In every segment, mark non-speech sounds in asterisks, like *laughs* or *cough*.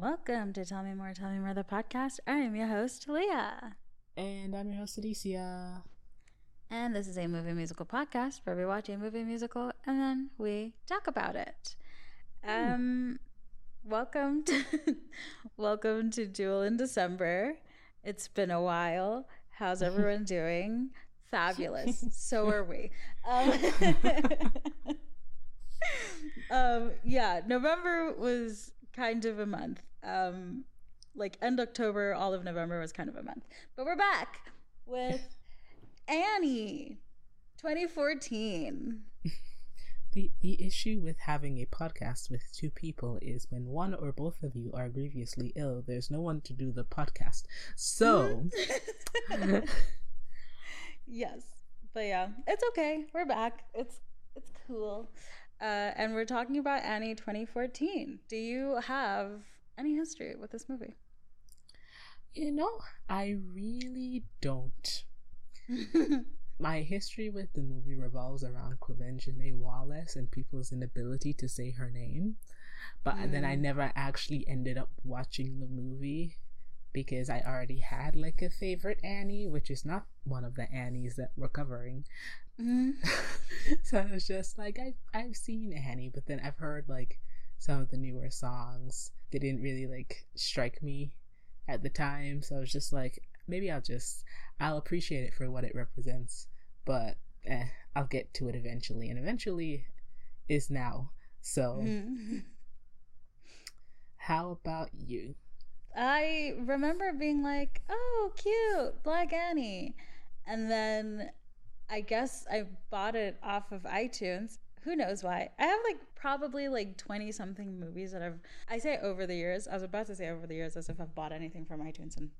Welcome to Tell Me More, Tell Me More, the podcast. I am your host, Leah. And I'm your host, Alicia. And this is a movie musical podcast where we watch a movie musical and then we talk about it. Um, welcome to *laughs* welcome to Duel in December. It's been a while. How's everyone *laughs* doing? Fabulous. *laughs* so are we. Um, um, yeah, November was kind of a month. Um, like end October, all of November was kind of a month. But we're back with *laughs* Annie 2014. *laughs* The the issue with having a podcast with two people is when one or both of you are grievously ill, there's no one to do the podcast. So *laughs* yes. But yeah, it's okay. We're back. It's it's cool. Uh, and we're talking about Annie 2014. Do you have any history with this movie? You know, I really don't. *laughs* My history with the movie revolves around Quvenzhané Wallis and people's inability to say her name. But mm. then I never actually ended up watching the movie because I already had like a favorite Annie, which is not one of the Annies that we're covering. Mm-hmm. *laughs* so I was just like, I've, I've seen Annie, but then I've heard like some of the newer songs. They didn't really like strike me at the time. So I was just like, maybe I'll just, I'll appreciate it for what it represents, but eh, I'll get to it eventually. And eventually is now. So, mm-hmm. *laughs* how about you? I remember being like, oh, cute, Black Annie. And then I guess I bought it off of iTunes. Who knows why? I have like probably like 20 something movies that I've, I say over the years, I was about to say over the years as if I've bought anything from iTunes in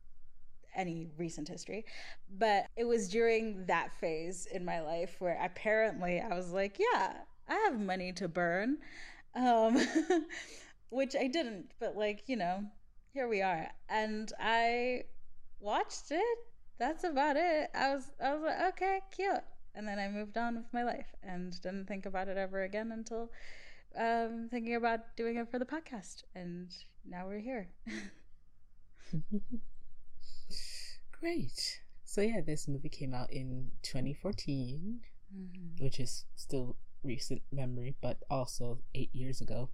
any recent history. But it was during that phase in my life where apparently I was like, yeah, I have money to burn. Um, *laughs* which I didn't, but like, you know, here we are. And I watched it that's about it. I was I was like, okay, cute. And then I moved on with my life and didn't think about it ever again until um, thinking about doing it for the podcast. And now we're here. *laughs* Great. So yeah, this movie came out in 2014, mm-hmm. which is still recent memory, but also eight years ago.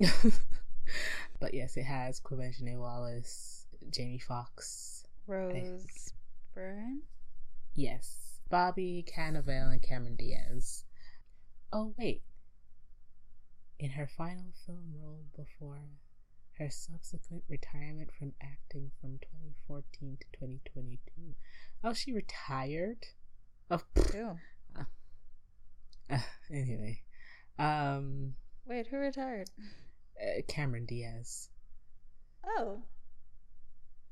*laughs* *laughs* but yes, it has Quvenzhané Wallis, Jamie Foxx, Rose Byrne? Yes. Bobby Cannavale and Cameron Diaz. Oh, wait. In her final film role before her subsequent retirement from acting from 2014 to 2022. Oh, she retired? Oh, *laughs* Who? Uh, uh, anyway. Um. Wait, who retired? Uh, Cameron Diaz. Oh.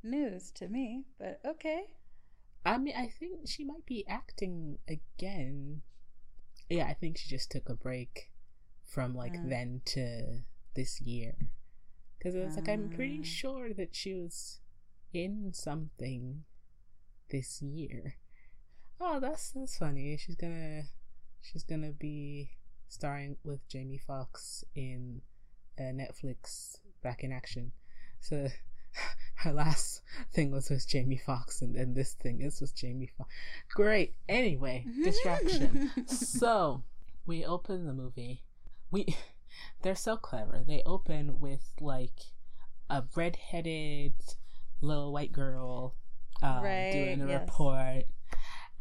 News to me, but okay. I mean, I think she might be acting again. Yeah, I think she just took a break from like uh, then to this year. Because it was uh, like, I'm pretty ah. sure that she was in something this year. Oh, that's that's funny. She's gonna she's gonna be starring with Jamie Foxx in uh, Netflix Back in Action. So *laughs* her last thing was with Jamie Foxx, and then this thing is with Jamie Foxx. Great. Anyway, *laughs* distraction. so we open the movie. We *laughs* they're so clever. They open with like a redheaded little white girl uh, right, doing a yes. report.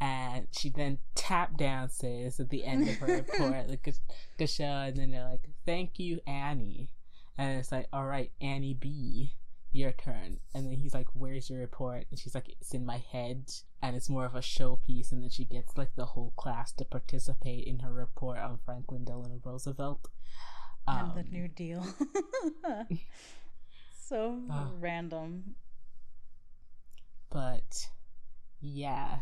And she then tap dances at the end of her report, like show, and then they're like, "Thank you, Annie," and it's like, "All right, Annie B." your turn. And then he's like, where's your report? And she's like, it's in my head. And it's more of a showpiece. And then she gets like the whole class to participate in her report on Franklin Delano Roosevelt. Um, and the New Deal. *laughs* so uh, random. But yeah.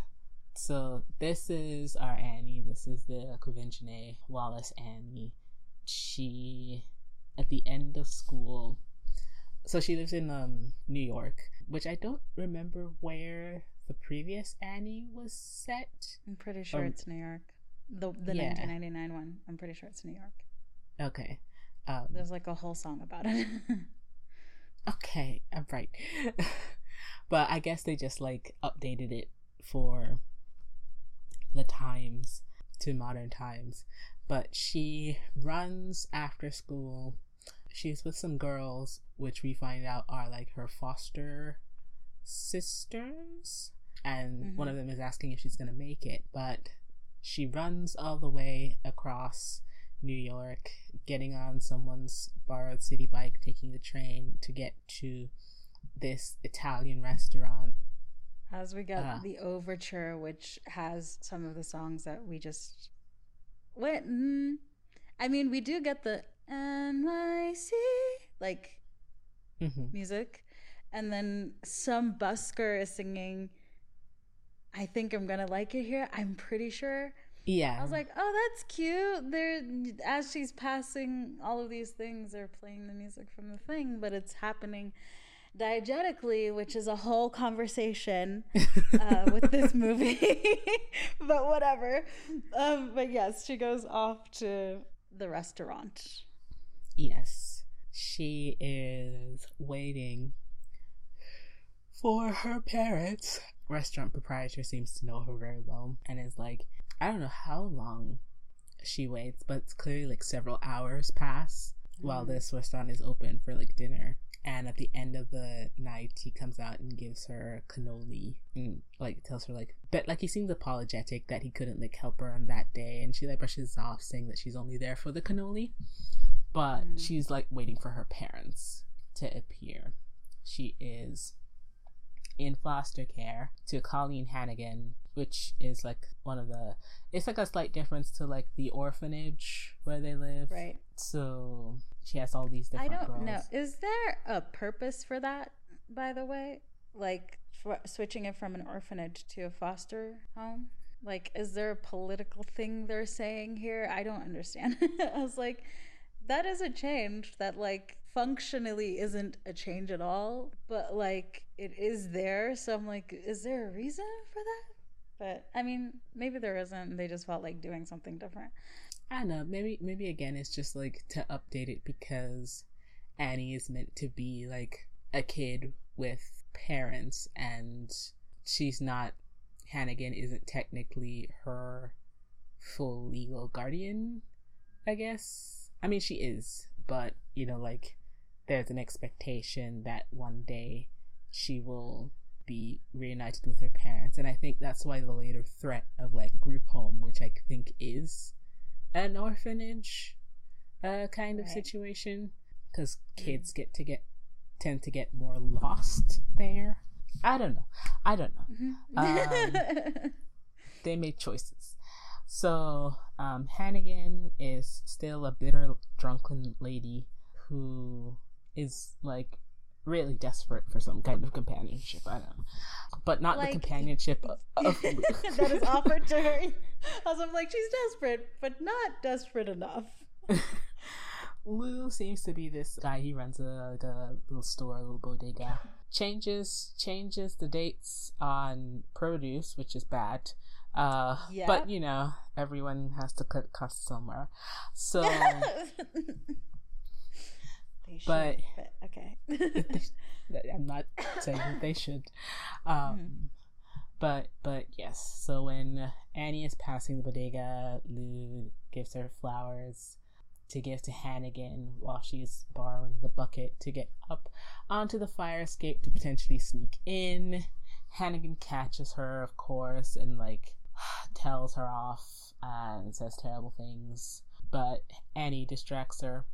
So this is our Annie. This is the Quvenzhané Wallis Annie. She, at the end of school, so she lives in um New York, which I don't remember where the previous Annie was set. I'm pretty sure it's New York. The the yeah. 1999 one. I'm pretty sure it's New York. Okay. Um, There's like a whole song about it. *laughs* Okay, I'm right. *laughs* but I guess they just like updated it for the times to modern times. But she runs after school. She's with some girls, which we find out are like her foster sisters. And mm-hmm. one of them is asking if she's going to make it. But she runs all the way across New York, getting on someone's borrowed Citi Bike, taking the train to get to this Italian restaurant. As we get uh, the overture, which has some of the songs that we just went. Mm, I mean, we do get the NYC like mm-hmm. music, and then some busker is singing. I think I'm gonna like it here. I'm pretty sure. Yeah. I was like, oh, that's cute. They're as she's passing all of these things, they're playing the music from the thing, but it's happening diegetically, which is a whole conversation *laughs* uh, with this movie. *laughs* but whatever. Um, but yes, she goes off to the restaurant. Yes, she is waiting for her parents. Restaurant proprietor seems to know her very well and is like, I don't know how long she waits, but it's clearly like several hours pass mm. while this restaurant is open for like dinner. And at the end of the night, he comes out and gives her cannoli and like tells her like, but like he seems apologetic that he couldn't like help her on that day, and she like brushes off saying that she's only there for the cannoli, but mm. she's like waiting for her parents to appear. She is in foster care to Colleen Hannigan, which is like one of the it's like a slight difference to like the orphanage where they live. Right. So she has all these different I don't girls. know. Is there a purpose for that, by the way? Like switching it from an orphanage to a foster home? Like, is there a political thing they're saying here? I don't understand. *laughs* I was like, that is a change that, like, functionally isn't a change at all, but, like, it is there. So I'm like, is there a reason for that? But I mean, maybe there isn't. They just felt like doing something different. I don't know. Maybe maybe again it's just like to update it because Annie is meant to be like a kid with parents and she's not Hannigan isn't technically her full legal guardian, I guess. I mean she is, but you know, like there's an expectation that one day she will be reunited with her parents and i think that's why the later threat of like group home which i think is an orphanage uh, kind of right. situation because mm. kids get to get tend to get more lost there i don't know i don't know mm-hmm. um, *laughs* they made choices so um, hannigan is still a bitter drunken lady who is like really desperate for some kind of companionship. I don't know, but not like, the companionship *laughs* of, of that is *laughs* offered to her. As I'm like, she's desperate, but not desperate enough. *laughs* Lou seems to be this guy. He runs a, like a little store, a little bodega. Changes changes the dates on produce, which is bad. Uh, yeah. But you know, everyone has to cut costs somewhere. So they should, but, but okay. *laughs* *laughs* I'm not saying that they should. Um, mm-hmm. But but yes. So when Annie is passing the bodega, Lou gives her flowers to give to Hannigan while she's borrowing the bucket to get up onto the fire escape to potentially sneak in. Hannigan catches her, of course, and like *sighs* tells her off and says terrible things. But Annie distracts her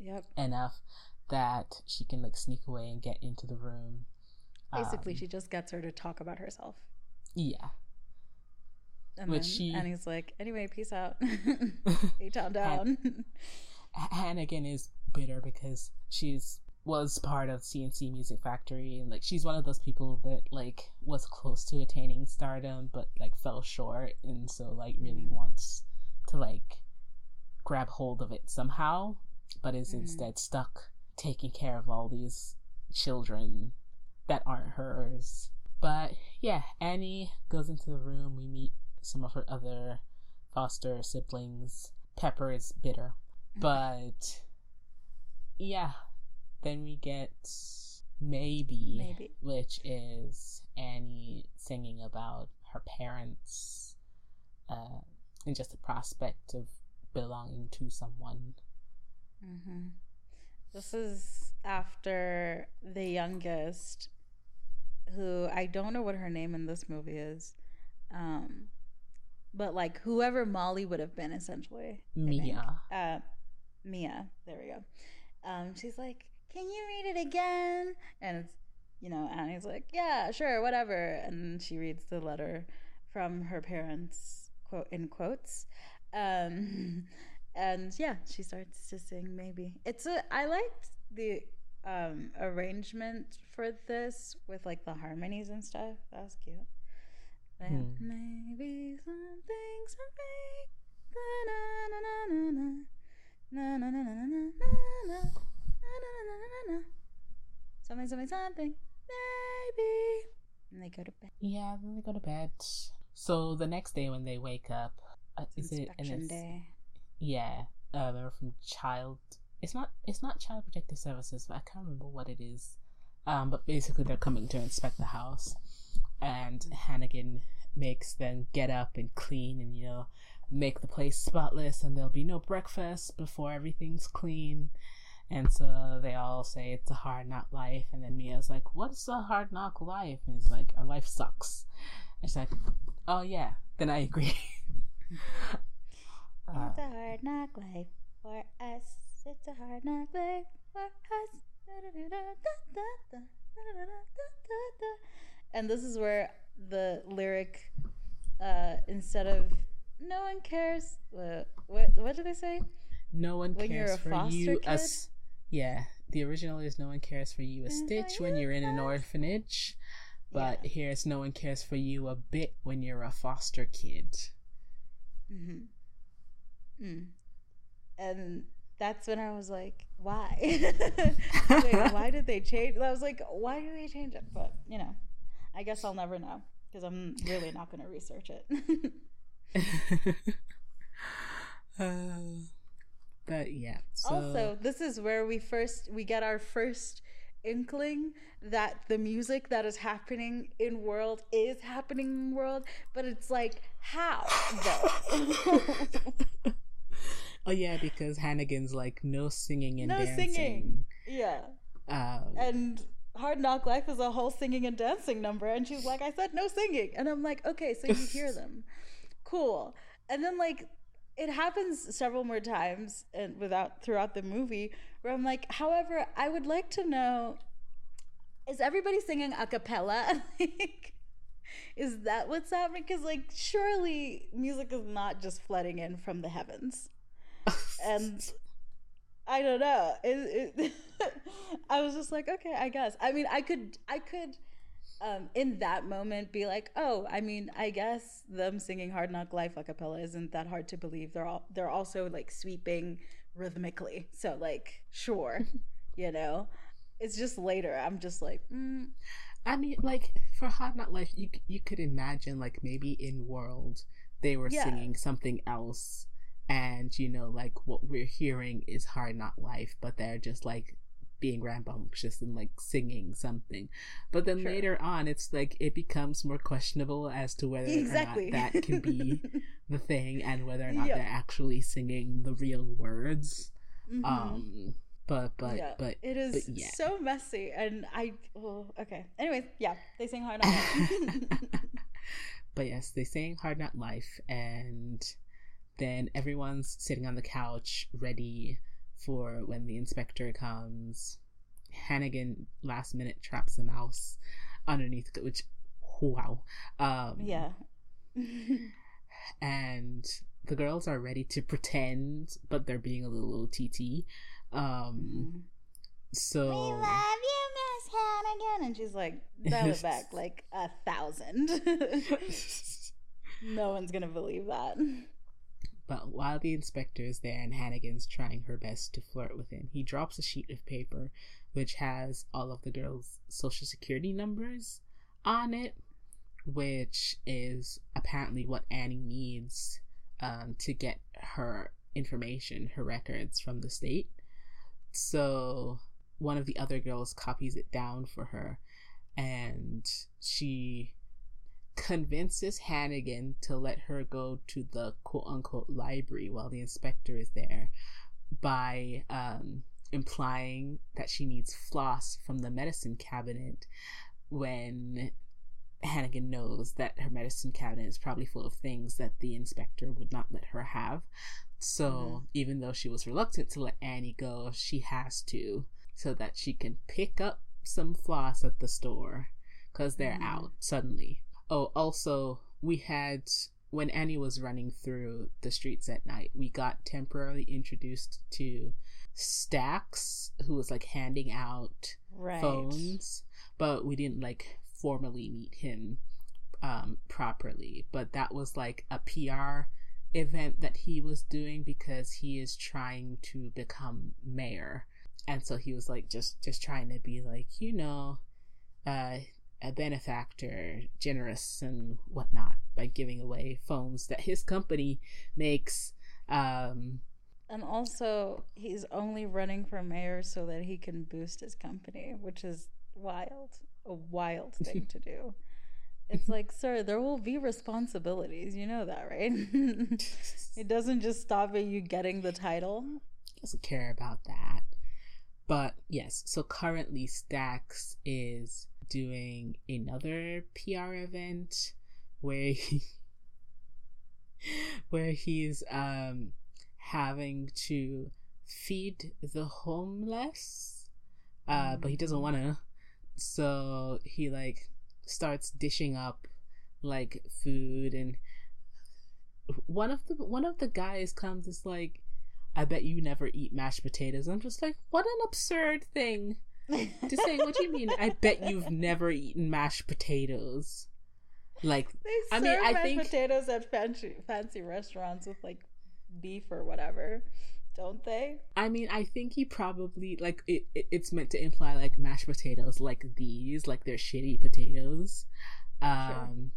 yep. enough that she can like sneak away and get into the room. Basically, um, she just gets her to talk about herself. Yeah. And Which then, she and he's like, anyway, peace out. *laughs* A town down. Hannigan is bitter because she's was part of C+C Music Factory and like she's one of those people that like was close to attaining stardom but like fell short and so like really mm. wants to like grab hold of it somehow but is mm. instead stuck taking care of all these children that aren't hers. But yeah, Annie goes into the room. We meet some of her other foster siblings. Pepper is bitter. Mm-hmm. But yeah, then we get maybe, maybe, which is Annie singing about her parents uh, and just the prospect of belonging to someone. Mm-hmm. This is after the youngest, who I don't know what her name in this movie is, um, but like whoever Molly would have been essentially. Mia. Uh, Mia. There we go. Um, she's like, "Can you read it again?" And it's, you know, Annie's like, "Yeah, sure, whatever." And she reads the letter from her parents, quote in quotes. Um, *laughs* and yeah, she starts to sing. Maybe it's a. I liked the um, arrangement for this with like the harmonies and stuff. That was cute. Hmm. Maybe something, something. Something, something, something. Maybe. And they go to bed. Yeah, then they go to bed. So the next day when they wake up, uh, is it an inspection day? Yeah, uh, they're from child. It's not. It's not child protective services, but I can't remember what it is. Um, but basically, they're coming to inspect the house, and Hannigan makes them get up and clean, and you know, make the place spotless, and there'll be no breakfast before everything's clean. And so they all say it's a hard knock life, and then Mia's like, "What's a hard knock life?" And he's like, "Our life sucks." And she's like, "Oh yeah, then I agree." *laughs* Uh, it's a hard knock life for us. It's a hard knock life for us. And this is where the lyric, uh, instead of "no one cares," uh, what what do they say? No one when cares for you. Kid? yeah, the original is "No one cares for you a stitch when you're in an orphanage," but yeah. here's "No one cares for you a bit when you're a foster kid." Mm-hmm. Mm. And that's when I was like, why? *laughs* Why did they change? I was like, why do they change it? But, you know, I guess I'll never know because I'm really not going to research it. *laughs* uh, but yeah. So... Also, this is where we first we get our first inkling that the music that is happening in world is happening in world, but it's like how though. *laughs* oh yeah, because Hannigan's like no singing and dancing. no dancing. singing. Yeah. Um, and Hard Knock Life is a whole singing and dancing number, and she's like, I said no singing, and I'm like, okay, so you hear *laughs* them, cool. And then like it happens several more times and without throughout the movie where I'm like, however, I would like to know is everybody singing a cappella? *laughs* like, is that what's happening? Because, like, surely music is not just flooding in from the heavens. And I don't know. It, it *laughs* I was just like, okay, I guess. I mean, I could, I could, um, in that moment, be like, oh, I mean, I guess them singing "Hard Knock Life" a cappella isn't that hard to believe. They're all, they're also like sweeping rhythmically. So like, sure, *laughs* you know. It's just later. I'm just like, mm. I mean, like for Hard Knock Life, you you could imagine like maybe in World they were yeah. singing something else, and you know, like what we're hearing is Hard Knock Life, but they're just like being rambunctious and like singing something. But then sure. later on, it's like it becomes more questionable as to whether exactly. or not that can be *laughs* the thing and whether or not they're actually singing the real words. Mm-hmm. Um, but but yeah. but it is but yeah. so messy, and I oh, okay. Anyways, yeah, they sing Hard Knock Life. *laughs* but yes, they sing Hard Knock Life, and then everyone's sitting on the couch ready for when the inspector comes. Hannigan last minute traps the mouse underneath, which wow. Um, yeah. *laughs* and the girls are ready to pretend, but they're being a little OTT. Um, mm. So we love you, Miss Hannigan, and she's like, dial it back *laughs* like a thousand. *laughs* no one's gonna believe that. But while the inspector is there and Hannigan's trying her best to flirt with him, he drops a sheet of paper which has all of the girls' social security numbers on it, which is apparently what Annie needs um, to get her information, her records from the state. So one of the other girls copies it down for her and she convinces Hannigan to let her go to the quote unquote library while the inspector is there by um, implying that she needs floss from the medicine cabinet when Hannigan knows that her medicine cabinet is probably full of things that the inspector would not let her have. So mm-hmm. even though she was reluctant to let Annie go, she has to so that she can pick up some floss at the store because they're mm-hmm. out suddenly. Oh, also, we had when Annie was running through the streets at night, we got temporarily introduced to Stacks, who was like handing out right. phones, but we didn't like formally meet him um, properly. But that was like a PR event that he was doing because he is trying to become mayor and so he was like just just trying to be like you know uh, a benefactor generous and whatnot by giving away phones that his company makes um and also he's only running for mayor so that he can boost his company which is wild a wild *laughs* thing to do. It's like sir there will be responsibilities. You know that right? *laughs* It doesn't just stop at you getting the title. Doesn't care about that. But yes, so currently Stacks is doing another PR event where he *laughs* where he's um having to feed the homeless uh but he doesn't want to so he like starts dishing up like food and one of the one of the guys comes is like I bet you never eat mashed potatoes. I'm just like, what an absurd thing to say. What do you mean? I bet you've never eaten mashed potatoes. Like, *laughs* they I mean, I mashed think potatoes at fancy fancy restaurants with like beef or whatever, don't they? I mean, I think he probably like it, it. It's meant to imply like mashed potatoes like these, like they're shitty potatoes. Um,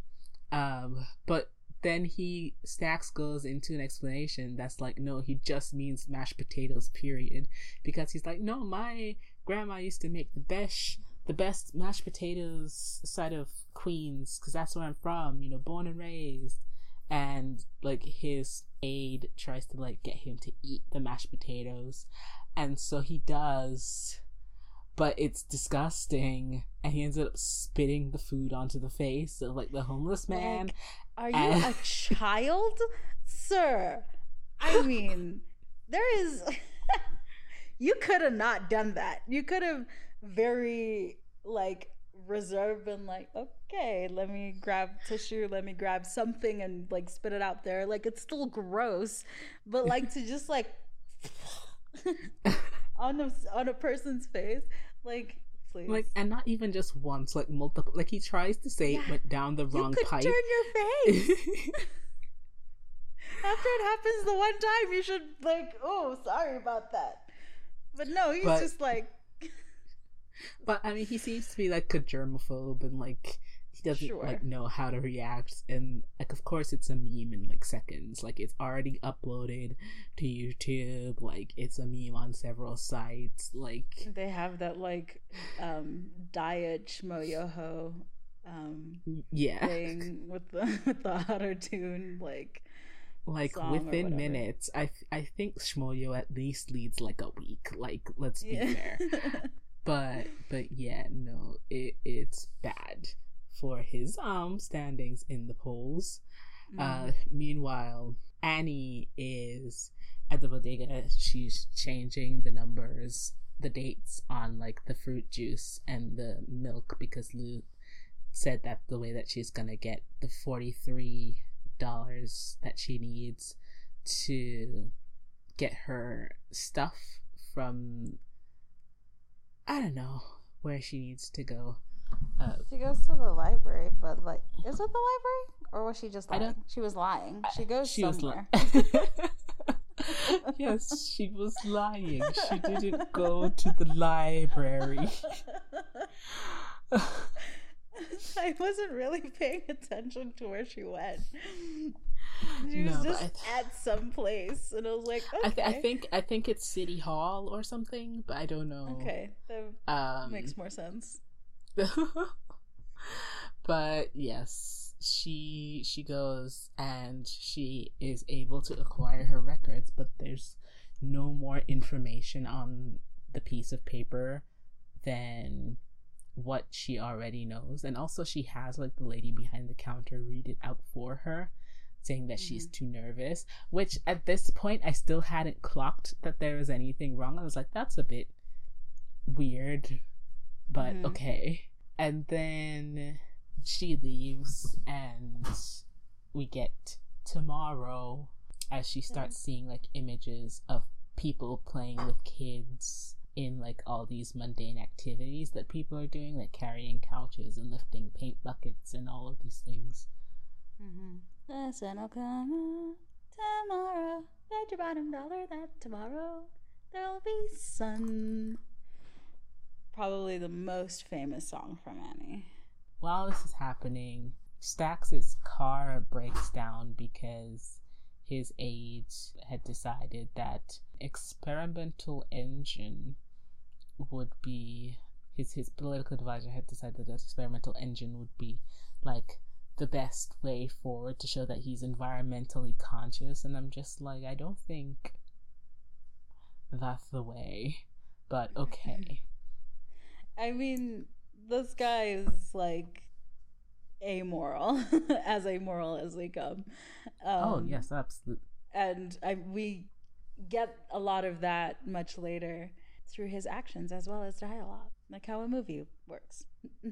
sure. um, but then he stacks goes into an explanation that's like no he just means mashed potatoes period because he's like no my grandma used to make the best the best mashed potatoes side of queens because that's where i'm from you know born and raised. And like his aide tries to like get him to eat the mashed potatoes. And so he does but it's disgusting. And he ends up spitting the food onto the face of like the homeless man. like, are you and... a *laughs* child? Sir i mean there is *laughs* you could have not done that you could have very like reserved and like okay let me grab tissue let me grab something and like spit it out there like it's still gross but like to just like *laughs* on a on a person's face. Like, please. Like, and not even just once, like multiple. Like he tries to say yeah. it went down the wrong you could pipe. Turn your face. *laughs* After it happens the one time, you should like, oh, sorry about that. But no, he's but, just like. *laughs* but I mean, he seems to be like a germaphobe and like he doesn't sure. like know how to react and like of course it's a meme in like seconds like it's already uploaded to youtube like it's a meme on several sites like they have that like um diet schmoyoho um yeah thing with the *laughs* with the auto tune like like within minutes i i think shmoyo at least leads like a week like let's be yeah. fair *laughs* but but yeah no it it's bad for his um standings in the polls. Mm. Uh, meanwhile, Annie is at the bodega. She's changing the numbers, the dates on like the fruit juice and the milk because Lou said that the way that she's gonna get the forty three dollars that she needs to get her stuff from I don't know where she needs to go. Uh, she goes to the library, but like, is it the library or was she just lying? She was lying. She goes she somewhere. Was li- *laughs* yes, she was lying. She didn't go *laughs* to the library. *laughs* *laughs* I wasn't really paying attention to where she went. She was no, just th- at some place, and I was like, okay. I, th- I, think I think it's City Hall or something, but I don't know. Okay, that um, makes more sense. *laughs* but yes, she she goes and she is able to acquire her records, but there's no more information on the piece of paper than what she already knows. And also, she has like the lady behind the counter read it out for her, saying that mm-hmm. she's too nervous. Which at this point, I still hadn't clocked that there was anything wrong. I was like, that's a bit weird, but mm-hmm. okay. And then she leaves, and we get tomorrow as she starts mm-hmm. seeing like images of people playing with kids in like all these mundane activities that people are doing, like carrying couches and lifting paint buckets and all of these things. Mm-hmm. The sun will come tomorrow. Bet your bottom dollar that tomorrow there'll be sun. Probably the most famous song from Annie. While this is happening, Stacks's car breaks down because his aides had decided that experimental engine would be his his political advisor had decided that experimental engine would be like the best way forward to show that he's environmentally conscious. And I'm just like I don't think that's the way but *laughs* okay. I mean this guy is like amoral *laughs* as amoral as they come. Um, oh yes absolutely and I we get a lot of that much later through his actions as well as dialogue, like how a movie works. *laughs*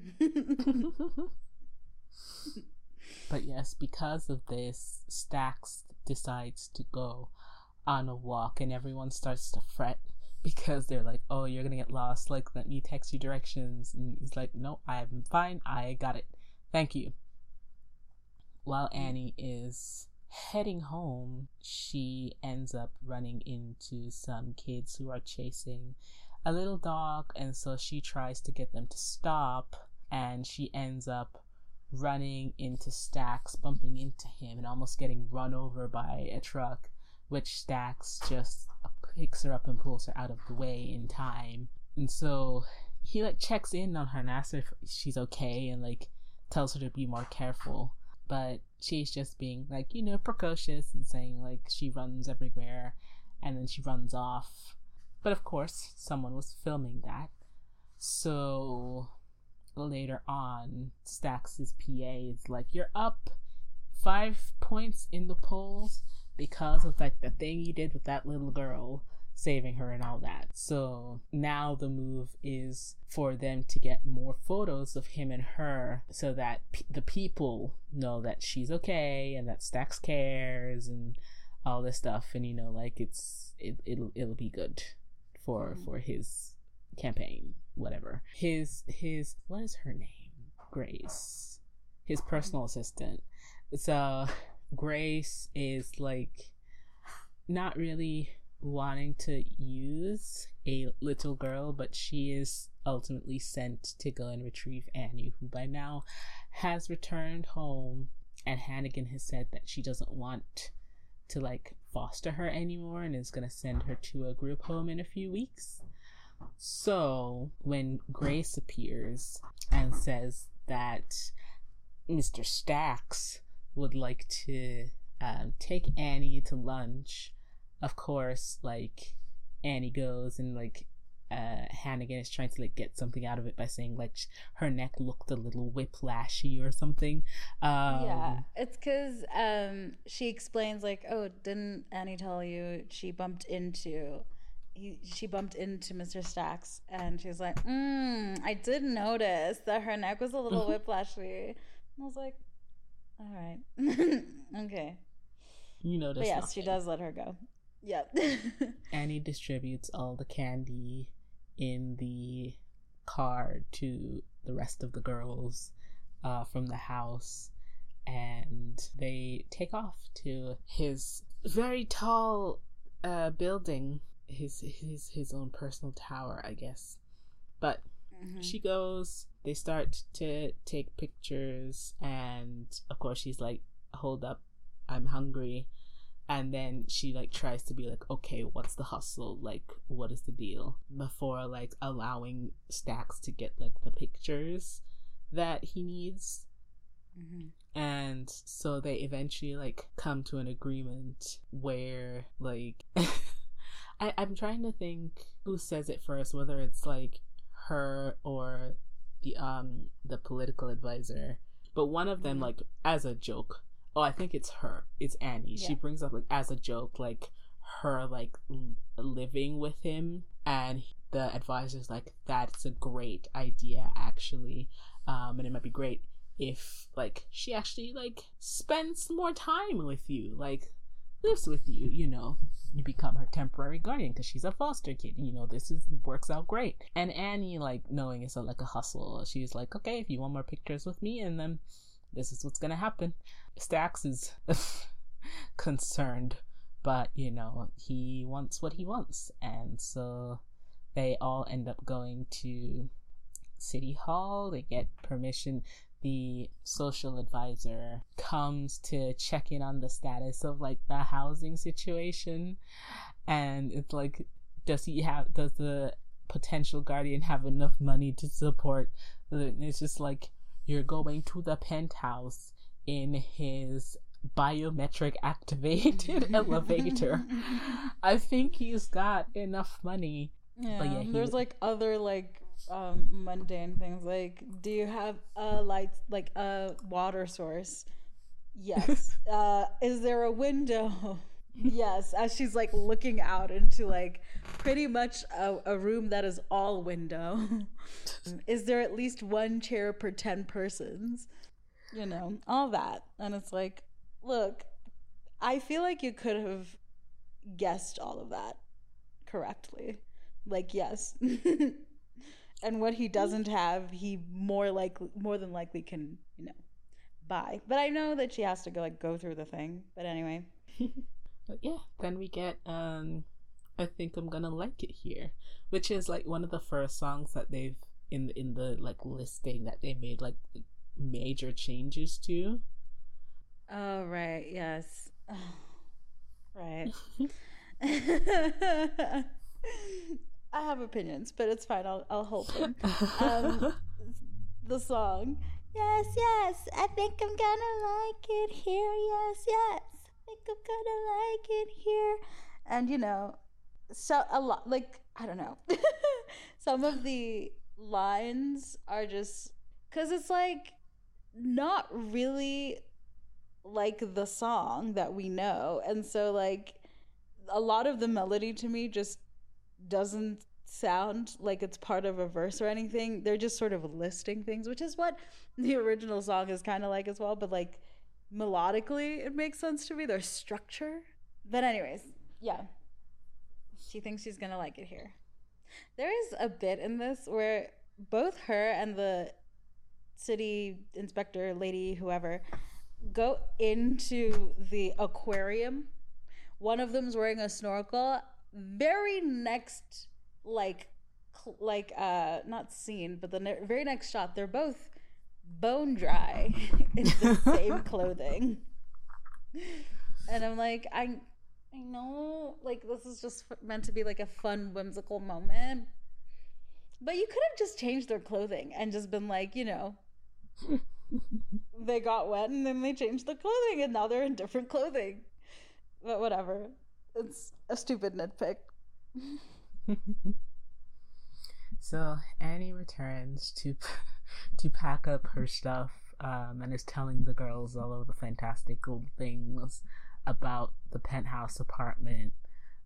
but yes, because of this, Stacks decides to go on a walk, and everyone starts to fret because they're like, "Oh, you're gonna get lost. Like, let me text you directions." And he's like, "No, I'm fine. I got it. Thank you." While mm-hmm. Annie is heading home, she ends up running into some kids who are chasing a little dog, and so she tries to get them to stop, and she ends up running into Stacks, bumping into him, and almost getting run over by a truck, which Stacks just picks her up and pulls her out of the way in time. And so he like checks in on her and asks her if she's okay and like tells her to be more careful but she's just being like you know precocious and saying like she runs everywhere and then she runs off. But of course someone was filming that. So later on stacks's pa is like you're up five points in the polls because of like the thing you did with that little girl saving her and all that. So now the move is for them to get more photos of him and her so that p- the people know that she's okay and that Stacks cares and all this stuff. And you know like it's it, it'll it'll be good for mm. for his campaign whatever. His his what is her name? Grace. His personal assistant. So grace is like not really wanting to use a little girl, but she is ultimately sent to go and retrieve Annie, who by now has returned home. And Hannigan has said that she doesn't want to like foster her anymore and is going to send her to a group home in a few weeks. So when Grace appears and says that Mr. Stacks would like to um, take Annie to lunch of course, like Annie goes and like uh, Hannigan is trying to like get something out of it by saying like her neck looked a little whiplashy or something. Um, yeah, it's because um, she explains like, oh, didn't Annie tell you she bumped into he, she bumped into Mr. Stacks and she's like, mm, I did notice that her neck was a *laughs* little whiplashy. And I was like, all right, *laughs* okay. You know, but yes, she does let her go. Yep. *laughs* Annie distributes all the candy in the car to the rest of the girls uh, from the house, and they take off to his very tall uh, building, his his his own personal tower, I guess. But mm-hmm. she goes. They start to take pictures, and of course, she's like, "Hold up, I'm hungry." And then she like tries to be like okay what's the hustle like what is the deal before like allowing stacks to get like the pictures that he needs mm-hmm. and so they eventually like come to an agreement where like *laughs* I, i'm trying to think who says it first whether it's like her or the um the political advisor but one of them mm-hmm. like as a joke oh i think it's her. It's annie. Yeah. she brings up like as a joke like her like l- living with him and the advisor's like that's a great idea actually. Um and it might be great if like she actually like spends more time with you like lives with you you know? You become her temporary guardian because she's a foster kid you know? This is works out great. And annie like knowing it's a, like a hustle she's like okay if you want more pictures with me and then this is what's gonna happen. Stacks is *laughs* concerned, but you know, he wants what he wants, and so they all end up going to City Hall. They get permission. The social advisor comes to check in on the status of like the housing situation, and it's like, does he have? Does the potential guardian have enough money to support? It's just like you're going to the penthouse in his biometric activated *laughs* elevator. *laughs* I think he's got enough money. Yeah, yeah he there's like other like um mundane things like do you have a light like a water source? Yes. *laughs* uh is there a window? yes, as she's like looking out into like pretty much a, a room that is all window. *laughs* is there at least one chair per 10 persons? You know, all that. And it's like, look, I feel like you could have guessed all of that correctly. Like, yes. *laughs* and what he doesn't have, he more likely more than likely can, you know, buy. But I know that she has to go like go through the thing. But anyway. *laughs* But yeah, then we get um I think I'm gonna like it here, which is like one of the first songs that they've in in the like listing that they made like major changes to. Oh right, yes, *sighs* right. *laughs* *laughs* I have opinions, but it's fine. I'll I'll hold them. Um, *laughs* the song. Yes, yes. I think I'm gonna like it here. Yes, yes I think I'm gonna like it here. And you know, so a lot like I don't know. *laughs* Some of the lines are just cuz it's like not really like the song that we know. And so like a lot of the melody to me just doesn't sound like it's part of a verse or anything. They're just sort of listing things, which is what *laughs* the original song is kind of like as well, but like melodically it makes sense to me their structure but anyways yeah she thinks she's gonna like it here. There is a bit in this where both her and the city inspector lady whoever go into the aquarium. One of them's wearing a snorkel. Very next like like uh not scene but the ne- very next shot they're both bone dry *laughs* in the same *laughs* clothing. And I'm like, I I know like this is just meant to be like a fun whimsical moment. But you could have just changed their clothing and just been like, you know, *laughs* they got wet and then they changed the clothing and now they're in different clothing. But whatever. It's a stupid nitpick. *laughs* so Annie returns to *laughs* to pack up her stuff um, and is telling the girls all of the fantastical things about the penthouse apartment.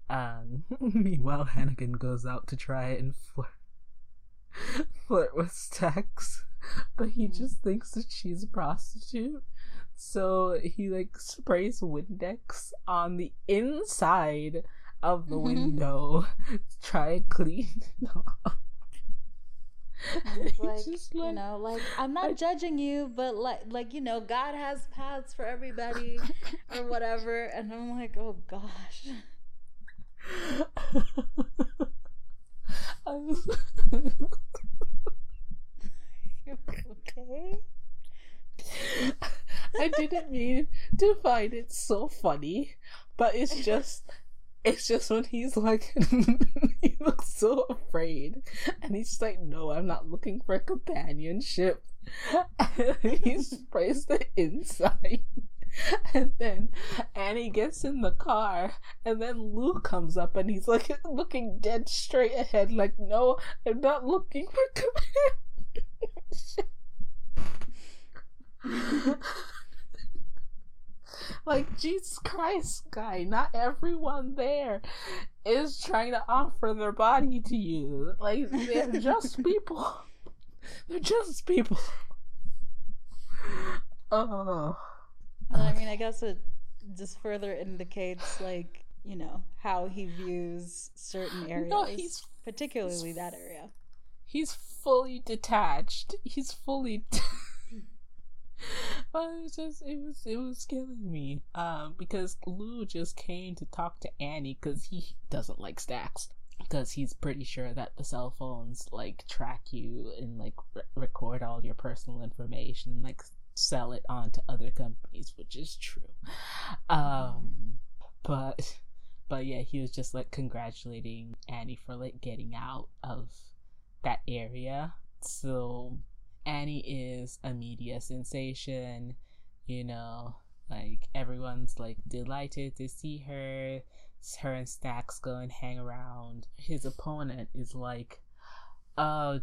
Um, *laughs* meanwhile, Hannigan goes out to try and flirt, *laughs* flirt with Stacks, *laughs* but he mm. just thinks that she's a prostitute. So he like sprays Windex on the inside of the mm-hmm. window to try and clean it off. *laughs* like, like, you know, like I'm not I, judging you, but like, like you know, God has paths for everybody, *laughs* or whatever. And I'm like, oh gosh. *laughs* okay. I didn't mean to find it so funny, but it's just it's just when he's like *laughs* he looks so afraid and he's like, No, I'm not looking for companionship. And *laughs* he sprays the inside. And then Annie gets in the car, and then Lou comes up and he's like looking dead straight ahead, like, No, I'm not looking for companionship. *laughs* like Jesus Christ, guy, not everyone there is trying to offer their body to you. Like they're just *laughs* people. They're just people. Oh. Well, I mean, I guess it just further indicates, like, you know, how he views certain areas, no, he's, particularly he's, that area. He's fully detached. He's fully. But *laughs* it was just it was it was killing me. Um because lou just came to talk to annie because he doesn't like stacks. Because he's pretty sure that the cell phones like track you and like re- record all your personal information like sell it on to other companies which is true. Um but but yeah he was just like congratulating annie for like getting out of that area. So Annie is a media sensation, you know, like everyone's like delighted to see her. Her and Stacks go and hang around. His opponent is like, oh,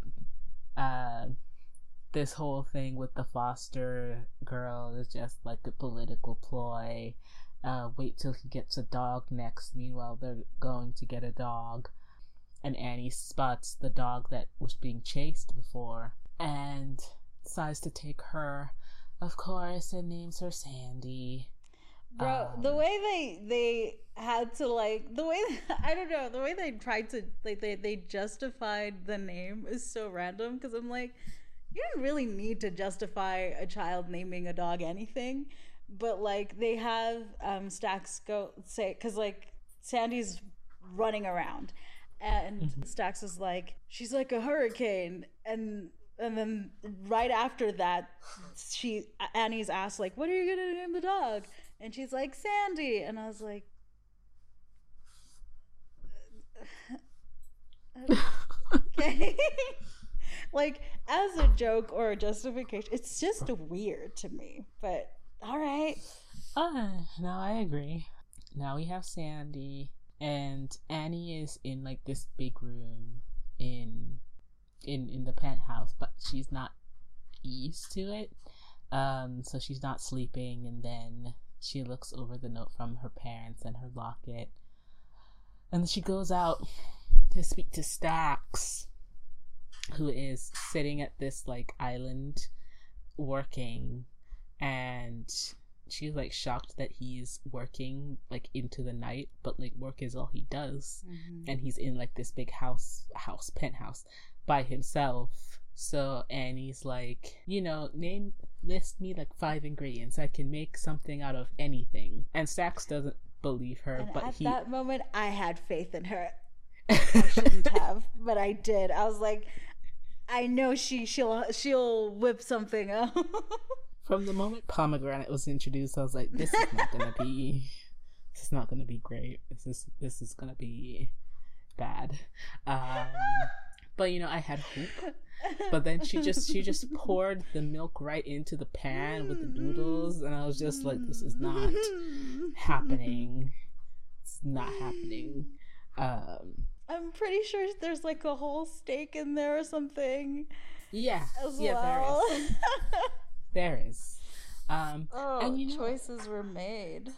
uh, this whole thing with the foster girl is just like a political ploy. Uh, wait till he gets a dog next. Meanwhile, they're going to get a dog. And Annie spots the dog that was being chased before and decides to take her, of course, and names her Sandy. Bro, um, the way they they had to like the way *laughs* I don't know the way they tried to like they they justified the name is so random because I'm like you don't really need to justify a child naming a dog anything, but like they have um Stacks go say because like Sandy's running around and mm-hmm. Stacks is like she's like a hurricane and and then right after that she annie's asked like what are you gonna name the dog? And she's like sandy. And i was like okay. *laughs* Like as a joke or a justification it's just weird to me but all right. Uh no i agree. Now we have sandy and annie is in like this big room in in in the penthouse, but she's not used to it. Um, so she's not sleeping, and then she looks over the note from her parents and her locket, and she goes out to speak to Stacks, who is sitting at this like island working, and she's like shocked that he's working like into the night, but like work is all he does, mm-hmm. and he's in like this big house, house penthouse by himself. So and he's like, you know, name list me like five ingredients. I can make something out of anything. And Stacks doesn't believe her, and but at he... that moment I had faith in her. *laughs* I shouldn't have, but I did. I was like, I know she she'll she'll whip something up. *laughs* From the moment pomegranate was introduced, I was like, this is not gonna be this is not gonna be great. This is this is gonna be bad. Um but you know, I had hope. But then she just she just *laughs* poured the milk right into the pan with the noodles, and I was just like, this is not happening. It's not happening. Um, I'm pretty sure there's like a whole steak in there or something. Yeah, yeah, well. there is. *laughs* there is. Um, oh, and you know, choices were made.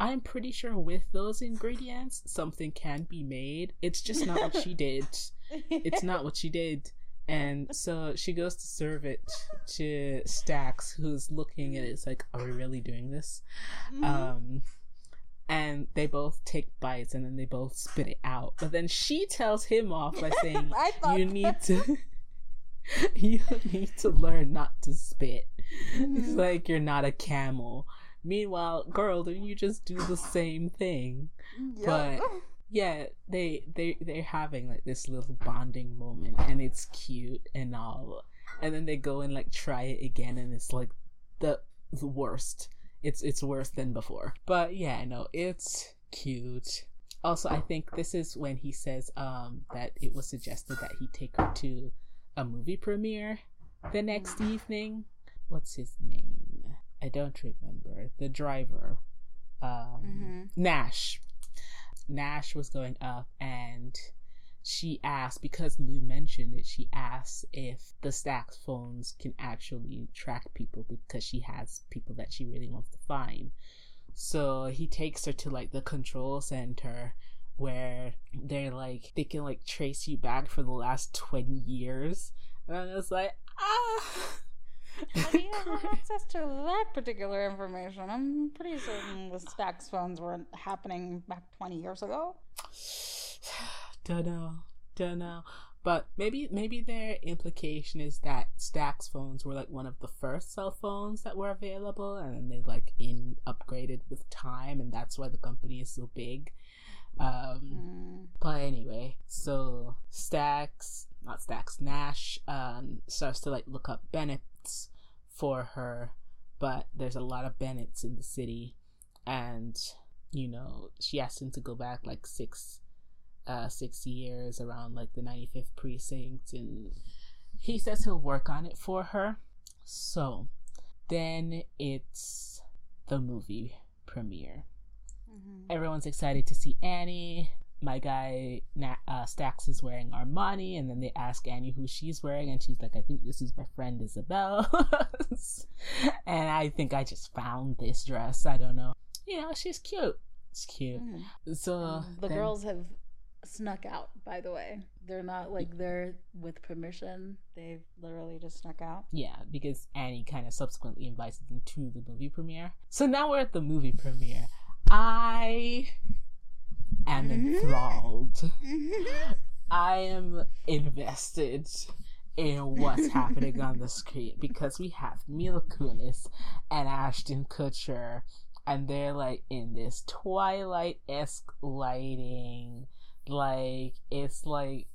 I'm pretty sure with those ingredients, something can be made. It's just not what she did. *laughs* It's not what she did. And so she goes to serve it to Stacks, who's looking at it. It's like, are we really doing this? Mm-hmm. Um, and they both take bites and then they both spit it out. But then she tells him off by *laughs* saying, "You need to, *laughs* *laughs* you need to learn not to spit." Mm-hmm. He's like, "You're not a camel." Meanwhile, girl, didn't you just do the same thing? Yep. But yeah, they they they're having like this little bonding moment, and it's cute and all. And then they go and like try it again, and it's like the the worst. It's it's worse than before. But yeah, no, it's cute. Also, I think this is when he says um that it was suggested that he take her to a movie premiere the next evening. What's his name? I don't remember. The driver. Um mm-hmm. Nash. Nash was going up and she asked because Lou mentioned it. She asked if the Stacks phones can actually track people because she has people that she really wants to find. So he takes her to like the control center where they're like they can like trace you back for the last 20 years. And I was like, ah *laughs* How do you have access to that particular information? I'm pretty certain the Stacks phones weren't happening back 20 years ago. *sighs* don't know, don't know. But maybe maybe their implication is that Stacks phones were like one of the first cell phones that were available, and then they like in upgraded with time, and that's why the company is so big. Um, mm. But anyway, so Stacks, not Stacks, Nash um, starts to like look up Bennett's for her, but there's a lot of Bennett's in the city, and you know she asked him to go back like six uh, six years around like the 95th precinct and he says he'll work on it for her. So then it's the movie premiere. Mm-hmm. everyone's excited to see annie my guy uh, Stacks is wearing Armani, and then they ask Annie who she's wearing, and she's like, "I think this is my friend Isabel," *laughs* and I think I just found this dress. I don't know. You know, she's cute. It's cute. Mm. So the then, girls have snuck out, by the way. They're not like they're with permission. They've literally just snuck out. Yeah, because Annie kind of subsequently invites them to the movie premiere. So now we're at the movie premiere. I am mm-hmm. enthralled. Mm-hmm. I am invested in what's happening on the screen because we have Mila Kunis and Ashton Kutcher, and they're like in this Twilight esque lighting like it's like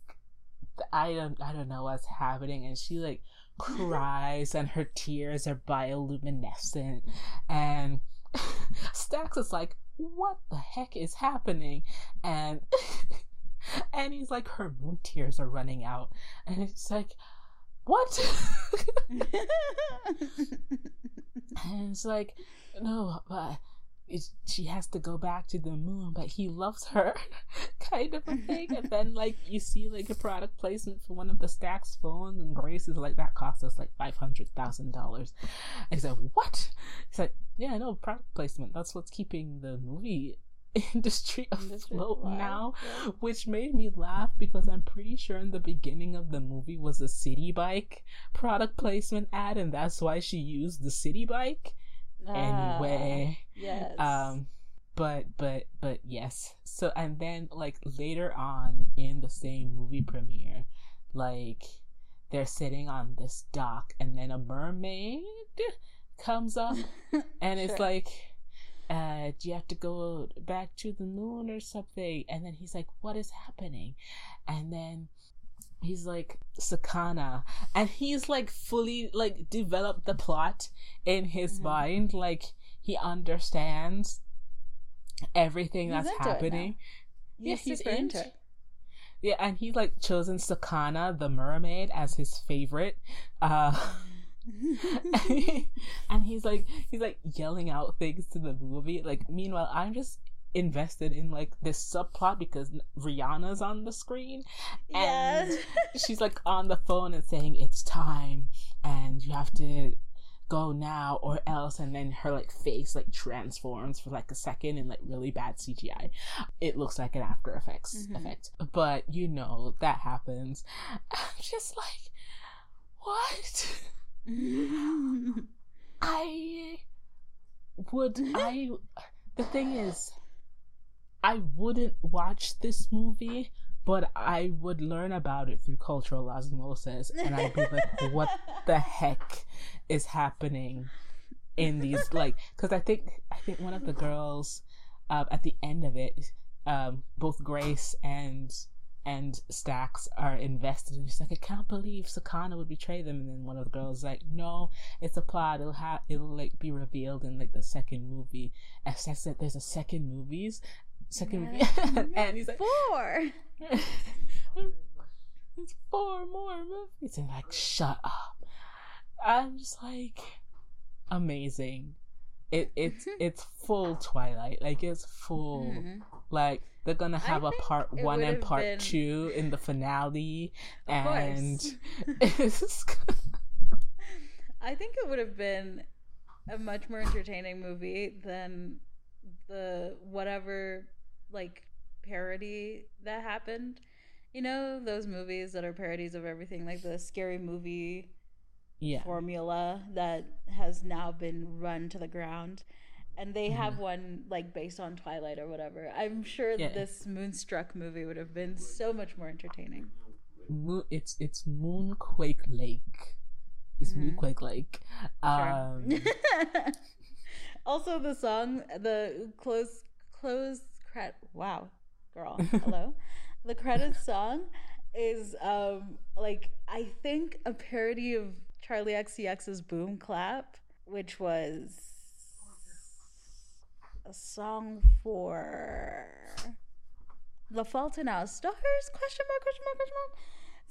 I don't I don't know what's happening and she like cries and her tears are bioluminescent and *laughs* Stacks is like what the heck is happening? And *laughs* and he's like her moon tears are running out. And it's like what? *laughs* *laughs* And it's like no but she has to go back to the moon, but he loves her, *laughs* kind of a thing. and then like you see like a product placement for one of the Stacks phones, and Grace is like, that cost us like five hundred thousand dollars. I said, what? He's like, yeah, no product placement. That's what's keeping the movie *laughs* industry afloat now, yeah. which made me laugh because I'm pretty sure in the beginning of the movie was a Citi Bike product placement ad, and that's why she used the Citi Bike anyway. Yes. Um but but but yes. So and then like later on in the same movie premiere, like they're sitting on this dock and then a mermaid comes up *laughs* and sure. it's like uh, do you have to go back to the moon or something? And then he's like, what is happening? And then he's like Sakana. And he's like fully like developed the plot in his mm-hmm. mind. Like he understands everything he's that's happening. Yeah he's into it. yeah and he's like chosen Sakana the mermaid as his favorite. Uh *laughs* *laughs* and he's like he's like yelling out things to the movie. Like meanwhile i'm just invested in like this subplot because Rihanna's on the screen and yes. *laughs* she's like on the phone and saying it's time and you have to go now or else and then her like face like transforms for like a second in like really bad CGI. It looks like an After Effects mm-hmm. effect. But you know that happens. *laughs* I'm just like what? *laughs* I would I the thing is I wouldn't watch this movie, but I would learn about it through cultural osmosis, and I'd be like, *laughs* "What the heck is happening in these?" Like, because I think I think one of the girls uh, at the end of it, um, both Grace and and Stacks are invested. And she's like, I can't believe Sakana would betray them. And then one of the girls is like, No, it's a plot. It'll have it'll like be revealed in like the second movie. And Stacks said, "There's a second movies, second Yeah. *laughs* movie," and he's like, Four. *laughs* "It's four more movies." And like, shut up. I'm just like, amazing. It it's *laughs* it's full Twilight. Like it's full. Mhm. Like they're gonna have a part one and part been- two in the finale, Of and it's I think it would have been a much more entertaining movie than the whatever like parody that happened. You know, those movies that are parodies of everything, like the scary movie yeah, formula that has now been run to the ground. And they have one like based on Twilight or whatever. I'm sure Yeah. this Moonstruck movie would have been so much more entertaining. Mo- it's it's Moonquake Lake. It's Mhm. Moonquake Lake. Um, *laughs* also, the song, the close, close credit. Wow, girl, *laughs* hello. the credits song is um like I think a parody of Charli XCX's "Boom Clap," which was a song for The Fault in Our Stars? Question mark? Question mark? Question mark?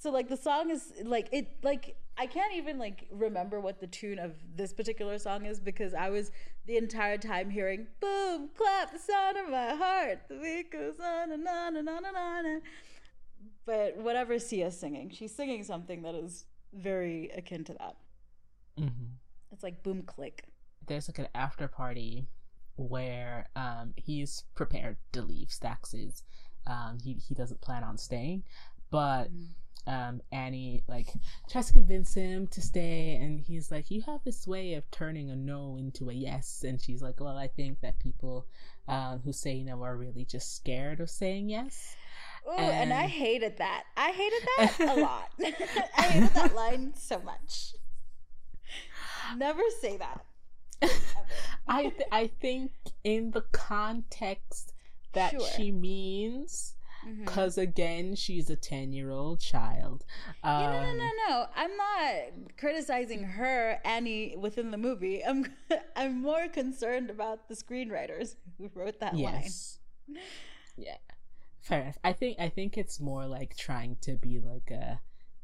So like the song is like it like I can't even like remember what the tune of this particular song is because I was the entire time hearing boom clap the sound of my heart the beat goes on and on and on and on and but whatever Sia's singing she's singing something that is very akin to that mhm. it's like boom click There's like an after party where um he's prepared to leave. Stacks is. Um, he he doesn't plan on staying, but um, Annie like tries to convince him to stay, and he's like, "You have this way of turning a no into a yes," and she's like, "Well, I think that people um, who say no are really just scared of saying yes." Oh, and I hated that. I hated *laughs* that a lot. *laughs* I hated that line so much. Never say that. *laughs* I th- I think in the context that Sure. she means, Because again, she's a ten year old child. Um, Yeah, no, no, no, no. I'm not criticizing her, Annie, within the movie. I'm, *laughs* I'm more concerned about the screenwriters who wrote that line. Yes. Yeah. Fair enough. I think I think it's more like trying to be like a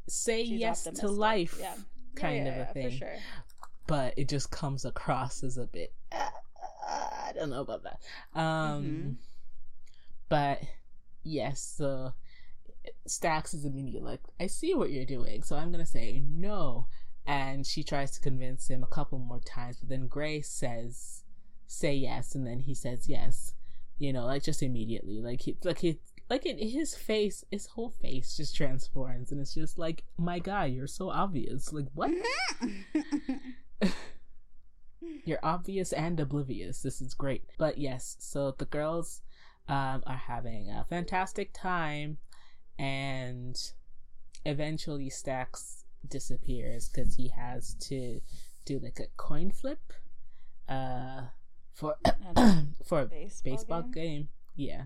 say. She's yes to life Yeah. Kind yeah, of a yeah, thing. For sure. But it just comes across as a bit uh, I don't know about that. Um Mhm. but yes, so Stacks is immediately like, I see what you're doing, so I'm gonna say no. And she tries to convince him a couple more times, but then Grace says, say yes, and then he says yes. You know, like just immediately. Like he like he like in his face, his whole face just transforms and it's just like, my guy, you're so obvious. Like what? *laughs* *laughs* You're obvious and oblivious. This is great. But yes, so the girls um, are having a fantastic time, and eventually Stacks disappears because he has to do like a coin flip uh, for *coughs* for a baseball baseball game? game. Yeah.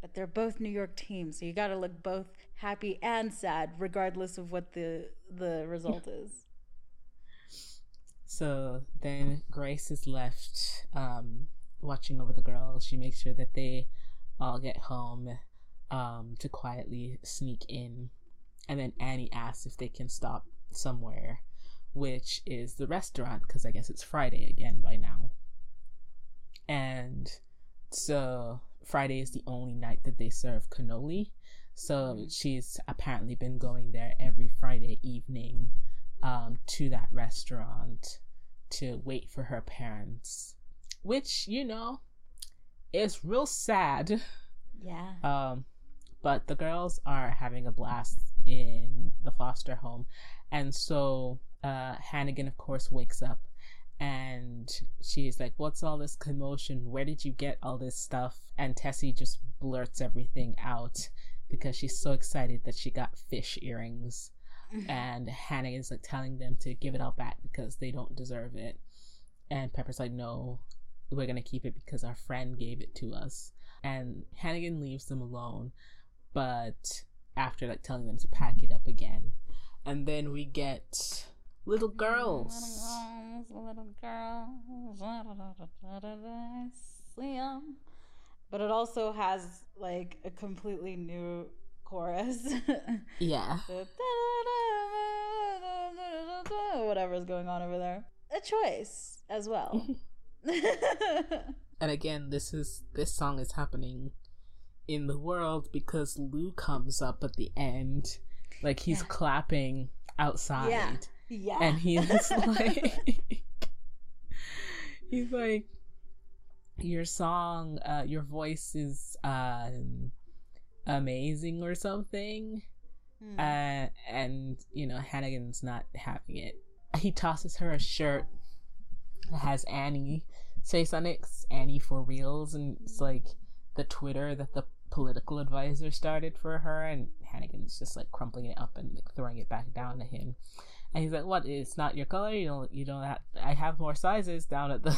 But they're both New York teams, so you got to look both happy and sad, regardless of what the the result is. So then Grace is left um, watching over the girls. She makes sure that they all get home um, to quietly sneak in. And then Annie asks if they can stop somewhere, which is the restaurant, because I guess it's Friday again by now. And so Friday is the only night that they serve cannoli. So she's apparently been going there every Friday evening um, to that restaurant to wait for her parents, which you know is real sad. Yeah. Um, but the girls are having a blast in the foster home, and so uh, Hannigan, of course, wakes up and she's like, "What's all this commotion? Where did you get all this stuff?" And Tessie just blurts everything out because she's so excited that she got fish earrings *laughs* and Hannigan's like telling them to give it all back because they don't deserve it. And Pepper's like, no, we're gonna keep it because our friend gave it to us. And Hannigan leaves them alone, but after like telling them to pack it up again. And then we get little girls. Little girls, little girls, see. But it also has like a completely new chorus. *laughs* Yeah. Whatever's going on over there. A choice as well. *laughs* *laughs* And again, this is this song is happening in the world because Lou comes up at the end, like he's Yeah. clapping outside, Yeah. yeah. and he's *laughs* like, he's like, your song, uh, your voice is um amazing or something, Hmm. uh, and you know Hannigan's not having it. He tosses her a shirt that has Annie it. it's Annie for reals, and it's like the Twitter that the political advisor started for her, and Hannigan's just like crumpling it up and like throwing it back down to him. And he's like, "What? It's not your color. You don't. You don't have. I have more sizes down at the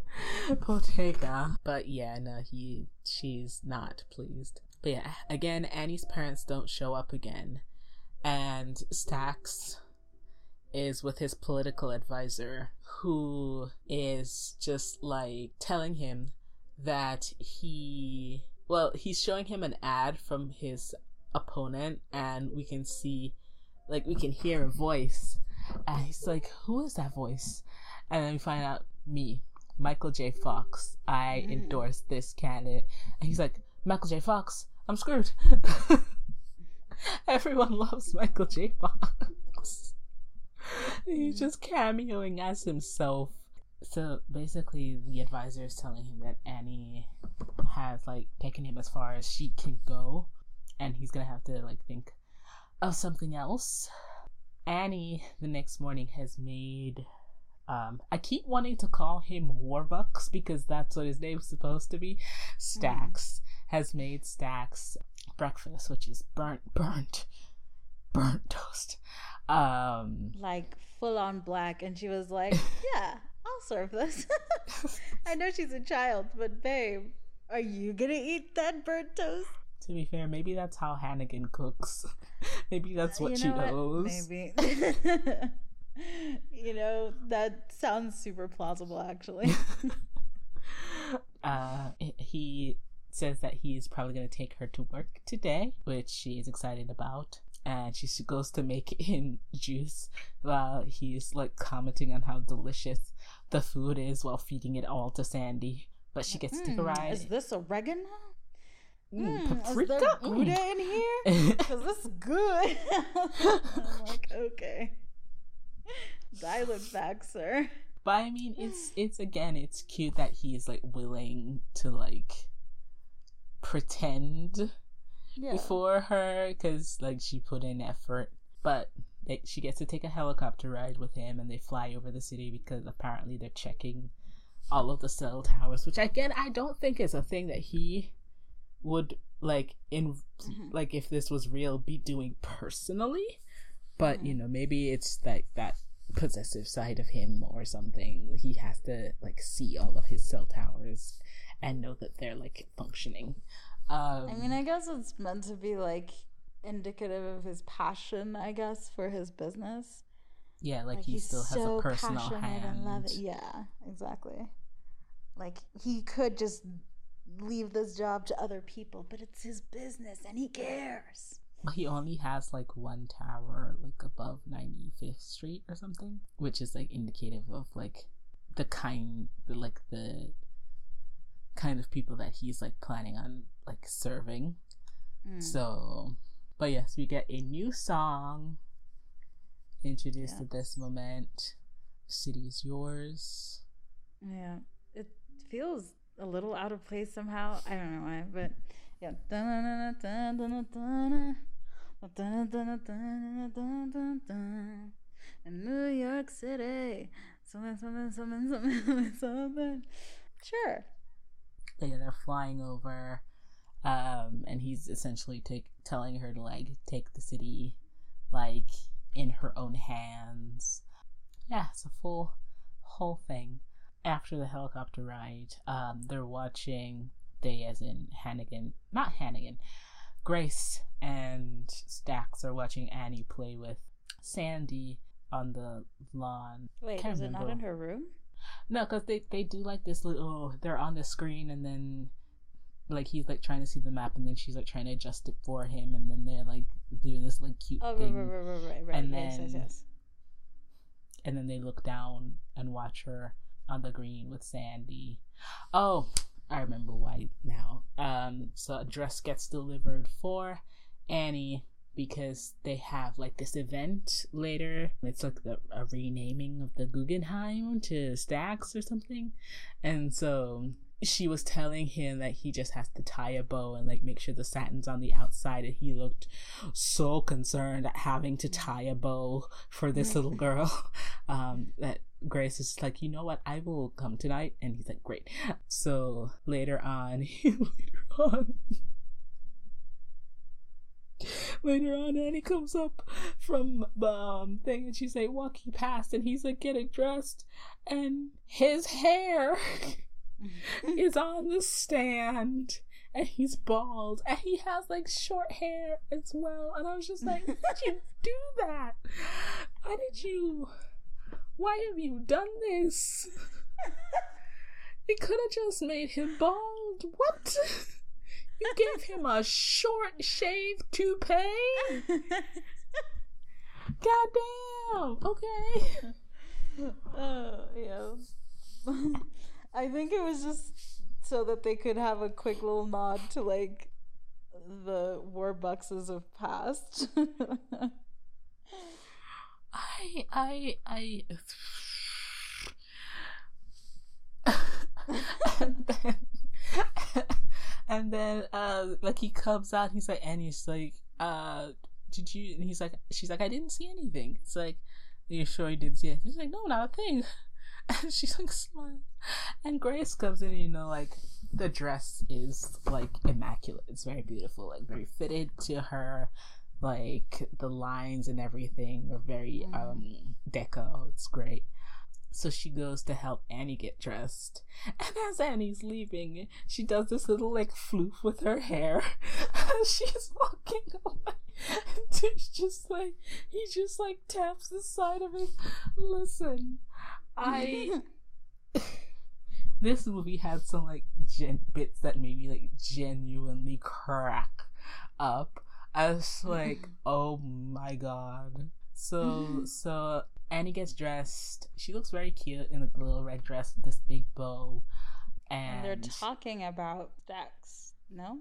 *laughs* bodega." But yeah, no, he. She's not pleased. But yeah, again, Annie's parents don't show up again, and Stacks is with his political advisor, who is just like telling him that he. Well, he's showing him an ad from his opponent, and we can see, like, we can hear a voice. And he's like, Who is that voice? And then we find out, me, Michael J. Fox. I Mm. endorse this candidate. And he's like, Michael J. Fox, I'm screwed. *laughs* Everyone loves Michael J. Fox. He's just cameoing as himself. So basically, the advisor is telling him that Annie has like taken him as far as she can go, and he's gonna have to like think of something else. Annie the next morning has made. Um, I keep wanting to call him Warbucks because that's what his name's supposed to be. Stacks has made Stacks breakfast, which is burnt, burnt, burnt *laughs* toast. Um, like full on black and she was like *laughs* yeah i'll serve this *laughs* i know she's a child but babe are you gonna eat that burnt toast to be fair, maybe that's how Hannigan cooks. maybe that's what You she know what? knows. maybe you know that sounds super plausible actually uh, he says that he's probably going to take her to work today, which she is excited about. And she goes to make *laughs* him juice while he's like commenting on how delicious the food is while feeding it all to Sandy. But she gets to a Hmm, ride. is this oregano Mm, paprika? is there Mm. Gouda in here because this is good *laughs* i'm like okay dial it back sir But I mean, it's it's again, it's cute that he's like willing to like pretend yeah for her because like she put in effort. But they, she gets to take a helicopter ride with him, and they fly over the city because apparently they're checking all of the cell towers. Which again, I don't think is a thing that he would like in Mhm. like if this was real be doing personally. But Mhm. you know, maybe it's like that possessive side of him or something. He has to like see all of his cell towers and know that they're like functioning. Um, I mean, I guess it's meant to be like indicative of his passion, I guess, for his business. yeah, like, he still has a personal hand. and love it. Yeah, exactly. Like he could just leave this job to other people, but it's his business and he cares. He only has like one tower like above 95th Street or something, which is like indicative of like the kind like the kind of people that he's like planning on like serving. Mm. So, but yes, we get a new song introduced at this moment. City is yours. Yeah, it feels a little out of place somehow. I don't know why, but yeah. In New York City, something, something, something, something, *laughs* something. Sure. Yeah, they're flying over, um, and he's essentially take telling her to like take the city, like in her own hands. Yeah, it's a full whole thing. After the helicopter ride, um, they're watching. They, as in Hannigan, not Hannigan. Grace and Stacks are watching Annie play with Sandy on the lawn. Wait, is it not in her room? No, because they, they do like this little. They're on the screen and then like he's like trying to see the map and then she's like trying to adjust it for him and then they're like doing this like cute oh, thing. Right, right, right, right, right. And yes, then, yes, yes. And then they look down and watch her on the green with Sandy. Oh, I remember why now. Um, so a dress gets delivered for Annie because they have like this event later. It's like the a renaming of the Guggenheim to Stacks or something, and so she was telling him that he just has to tie a bow and like make sure the satin's on the outside. And he looked so concerned at having to tie a bow for this little *laughs* girl. *laughs* Um that grace is like you know what? I will come tonight. And he's like great. So later on *laughs* later on later on annie comes up from the um, thing and she's like walking past and he's like getting dressed and his hair *laughs* is on the stand and he's bald and he has like short hair as well. And I was just like, why did you *laughs* do that? Why did you? Why have you done this? You could have just made him bald. What? You gave him a short shave toupee? *laughs* Goddamn. Okay. *laughs* Oh, yeah. *laughs* I think it was just so that they could have a quick little nod to like the Warbuckses of past. I I I and then and then uh like he comes out he's like and he's like uh did you and he's like she's like I didn't see anything. It's like you sure you didn't see it? He's like, No, not a thing. *laughs* and she's like smiling. And Grace comes in, you know, like the dress is like immaculate. It's very beautiful, like very fitted to her. Like the lines and everything are very mm. um deco. It's great. So she goes to help Annie get dressed. And as Annie's leaving, she does this little like floof with her hair. *laughs* She's walking away. And he's just like he just like taps the side of it. Listen, I *laughs* this movie had some like gen- bits that made me like genuinely crack up. I was like, *laughs* oh my god. So so Annie gets dressed. She looks very cute in a little red dress with this big bow. And, and they're talking about Dex. No?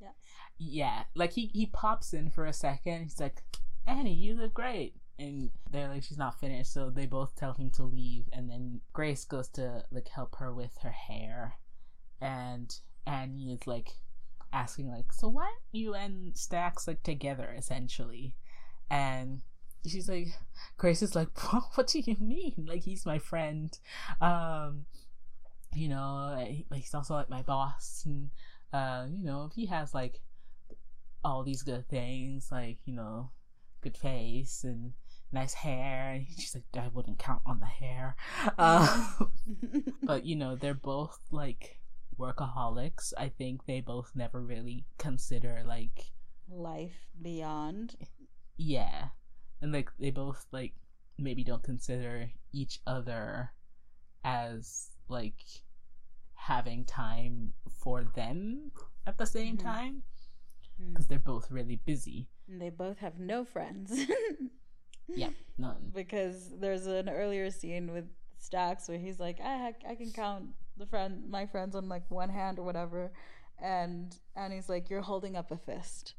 Yes. Yeah. Like he he pops in for a second. He's like, Annie, you look great and they're like she's not finished so they both tell him to leave and then grace goes to like help her with her hair and annie is like asking like so why aren't you and stacks like together essentially and she's like grace is like *laughs* what do you mean like he's my friend um you know he's also like my boss and uh you know he has like all these good things like you know good face and nice hair. And she's like, I wouldn't count on the hair. *laughs* Uh, but you know, they're both like workaholics. I think they both never really consider like life beyond. Yeah, and like they both like maybe don't consider each other as like having time for them at the same mm-hmm. time because mm. they're both really busy. And they both have no friends. *laughs* Yeah, none. because there's an earlier scene with Stacks where he's like, I I can count the friend my friends on like one hand or whatever, and and he's like, you're holding up a fist.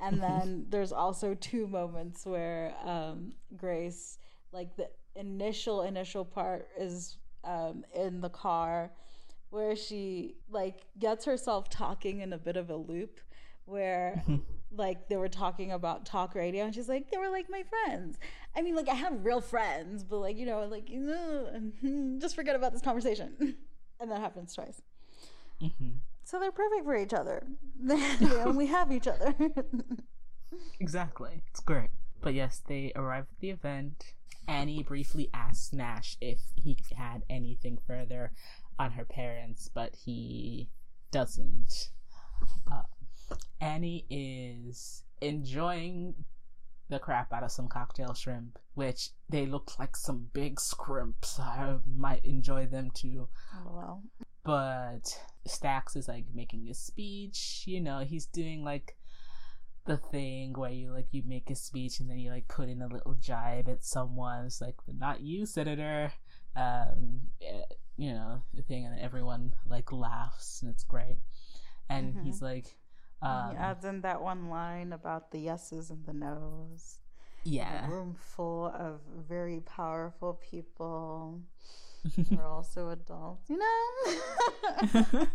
And then there's also two moments where um, Grace, like the initial initial part is um, in the car, where she like gets herself talking in a bit of a loop, where *laughs* like they were talking about talk radio and she's like they were like my friends. I mean like i have real friends but like you know like *laughs* just forget about this conversation. *laughs* And that happens twice. Mm-hmm. So they're perfect for each other *laughs* they *laughs* only have each other *laughs* exactly it's great but yes they arrive at the event annie briefly asks nash if he had anything further on her parents but he doesn't uh, Annie is enjoying the crap out of some cocktail shrimp, which they look like some big scrimps. I might enjoy them too. Oh, well. But Stacks is like making a speech, you know, he's doing like the thing where you like you make a speech and then you like put in a little jibe at someone. It's like not you, Senator. Um, eh, you know the thing, and everyone like laughs and it's great. And mm-hmm. he's like, um, he adds in that one line about the yeses and the nos. Yeah, room full of very powerful people. They're also adults, you know.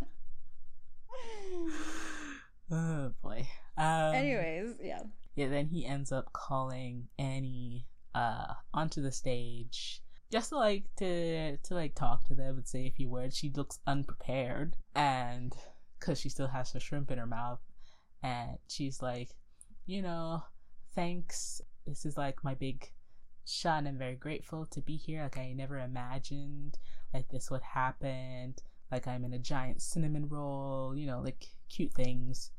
*laughs* oh boy. Um, Anyways, yeah. Yeah, then he ends up calling Annie uh onto the stage just to like to to like talk to them and say a few words. She looks unprepared and because she still has her shrimp in her mouth, and she's like, you know, thanks. This is like my big shot. I'm very grateful to be here. Like I never imagined like this would happen. Like I'm in a giant cinnamon roll. You know, like cute things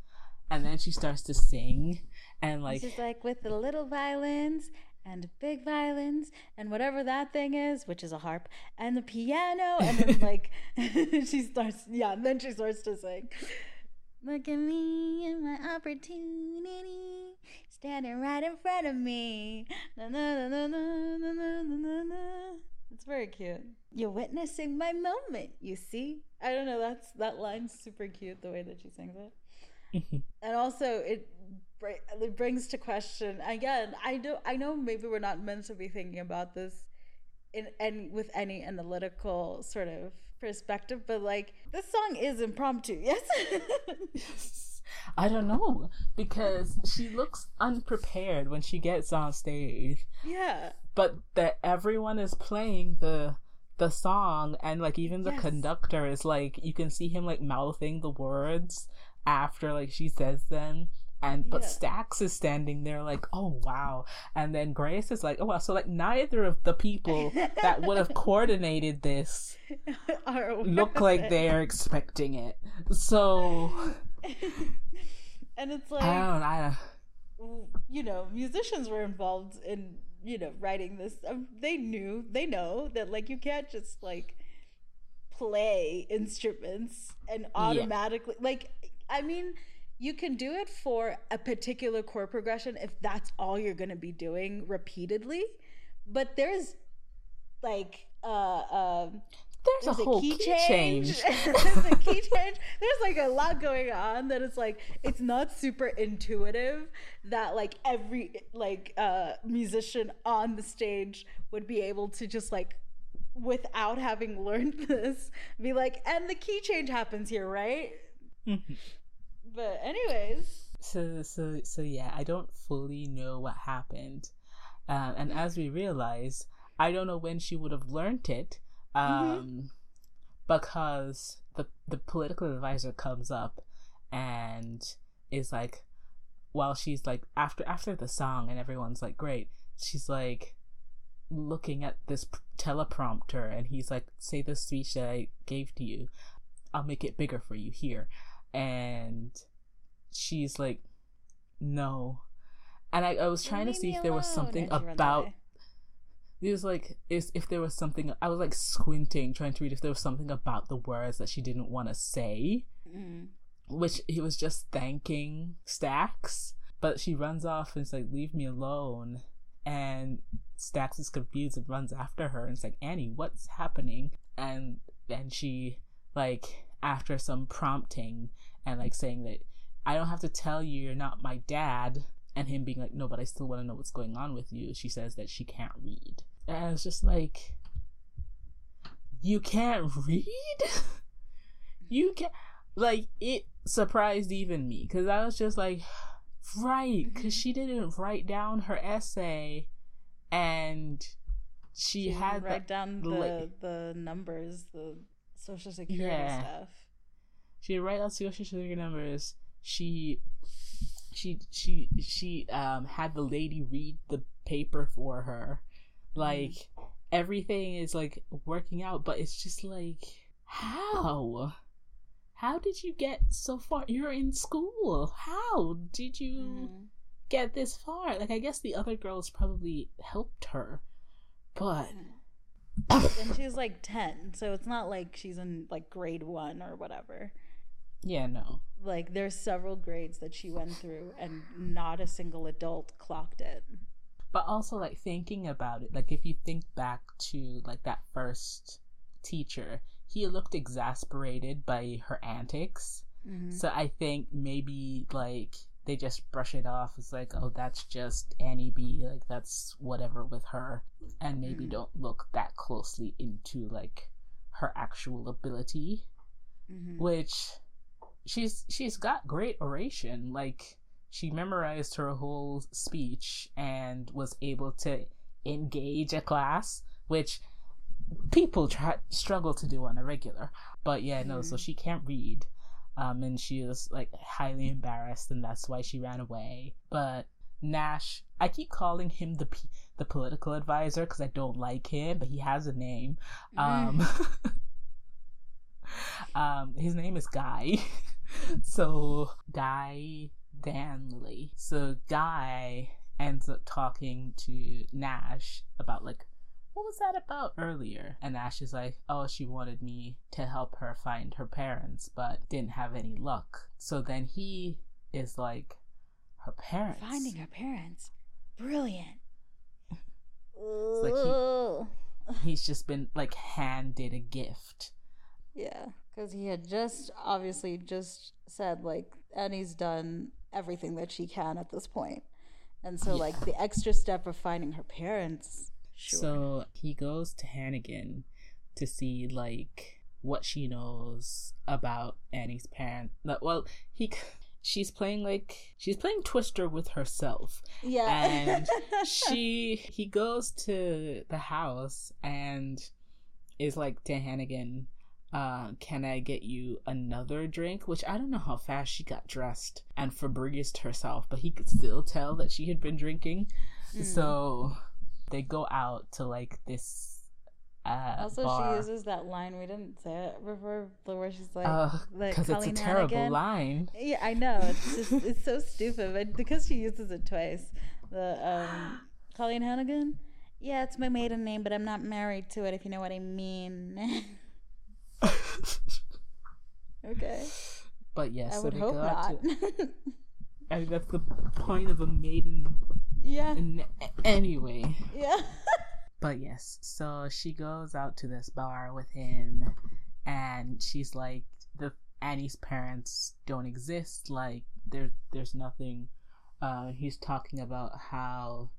and then she starts to sing and like she's like with the little violins and big violins and whatever that thing is, which is a harp, and the piano, and then *laughs* like *laughs* she starts, yeah, and then she starts to sing. Look at me and my opportunity, standing right in front of me. Na, na, na, na, na, na, na, na. it's very cute. You're witnessing my moment, you see. I don't know. That's that line's super cute. The way that she sings it. Mm-hmm. and also it it brings to question again. I do I know maybe we're not meant to be thinking about this in and with any analytical sort of perspective, but like this song is impromptu. Yes. *laughs* *laughs* I don't know because she looks unprepared when she gets on stage. Yeah. But that everyone is playing the the song and like even the yes. conductor is like you can see him like mouthing the words after like she says them and but yeah. Stacks is standing there like, oh wow, and then Grace is like, oh wow, so like neither of the people that would have coordinated this *laughs* look like they are expecting it. So, *laughs* and it's like I don't, I don't, you know, musicians were involved in you know writing this. Um, they knew, they know that like you can't just like play instruments and automatically yeah. like I mean, you can do it for a particular chord progression if that's all you're going to be doing repeatedly. But there's like uh um there's, there's a, a, whole key, key change. change. *laughs* there's a key change. There's like a lot going on that it's like it's not super intuitive that like every like uh musician on the stage would be able to just like without having learned *laughs* this be like and the key change happens here, right? but anyways. So so so yeah, I don't fully know what happened, um, and as we realize, I don't know when she would have learned it, um, mm-hmm. because the the political advisor comes up, and is like, while she's like after after the song and everyone's like great, she's like looking at this teleprompter and he's like say the speech that i gave to you i'll make it bigger for you here and she's like, no. And I, I was trying to see if there was something about. It was like if, if there was something I was like squinting trying to read if there was something about the words that she didn't want to say, mm. which he was just thanking Stacks, but she runs off and it's like leave me alone, and Stacks is confused and runs after her and it's like Annie, what's happening? And then she like after some prompting and like saying that I don't have to tell you you're not my dad, and him being like, no, but I still want to know what's going on with you. She says that she can't read. And it's just like, you can't *laughs* read? you can't. like, it surprised even me because I was just like, *sighs* right, because mm-hmm. she didn't write down her essay and she, she had write the, down the, like, the numbers, the social security yeah. stuff. She write out social security numbers. She she she she um had the lady read the paper for her. Like mm. everything is like working out, but it's just like how? how did you get so far? You're in school. How did you mm. get this far? Like, I guess the other girls probably helped her, but. *coughs* and she's like 10, so it's not like she's in like grade one or whatever. Yeah, no. Like, there's several grades that she went through, and not a single adult clocked it. But also, like, thinking about it, like, if you think back to like that first teacher, he looked exasperated by her antics. Mm-hmm. So I think maybe like they just brush it off as like, oh, that's just Annie B. Like that's whatever with her, and maybe mm-hmm. don't look that closely into like her actual ability, mm-hmm. which she's she's got great oration. Like she memorized her whole speech and was able to engage a class, which people try struggle to do on a regular. But yeah, no, so mm-hmm. she can't read. Um, and she is like highly embarrassed, and that's why she ran away. But Nash, I keep calling him the P- the political advisor because I don't like him, but he has a name. Um, mm. *laughs* um, his name is Guy. *laughs* so Guy Danley. So Guy ends up talking to Nash about like what was that about earlier? And Ash is like, oh, she wanted me to help her find her parents, but didn't have any luck. So then he is like, her parents. Finding her parents. Brilliant. like he, he's just been like handed a gift. Yeah, because he had just obviously just said like Annie's done everything that she can at this point. And so, yeah. like, the extra step of finding her parents Sure. So he goes to Hannigan to see like what she knows about Annie's parents. Well, he she's playing like she's playing Twister with herself. Yeah. And *laughs* she he goes to the house and is like to Hannigan, uh, can I get you another drink? Which I don't know how fast she got dressed and Febrezed herself, but he could still tell that she had been drinking. Mm. So they go out to like this uh, also, bar. she uses that line we didn't say it before, where she's like, "Because uh, it's a terrible Hannigan. line." Yeah, I know. It's just it's so *laughs* stupid, but because she uses it twice, the um, Colleen Hannigan. Yeah, it's my maiden name, but I'm not married to it. If you know what I mean. *laughs* *laughs* okay. But yes, I so would hope not. To, *laughs* I mean, that's the point of a maiden yeah. N- anyway. Yeah. *laughs* but yes, so she goes out to this bar with him, and she's like, the Annie's parents don't exist. Like there, there's nothing. Uh, he's talking about how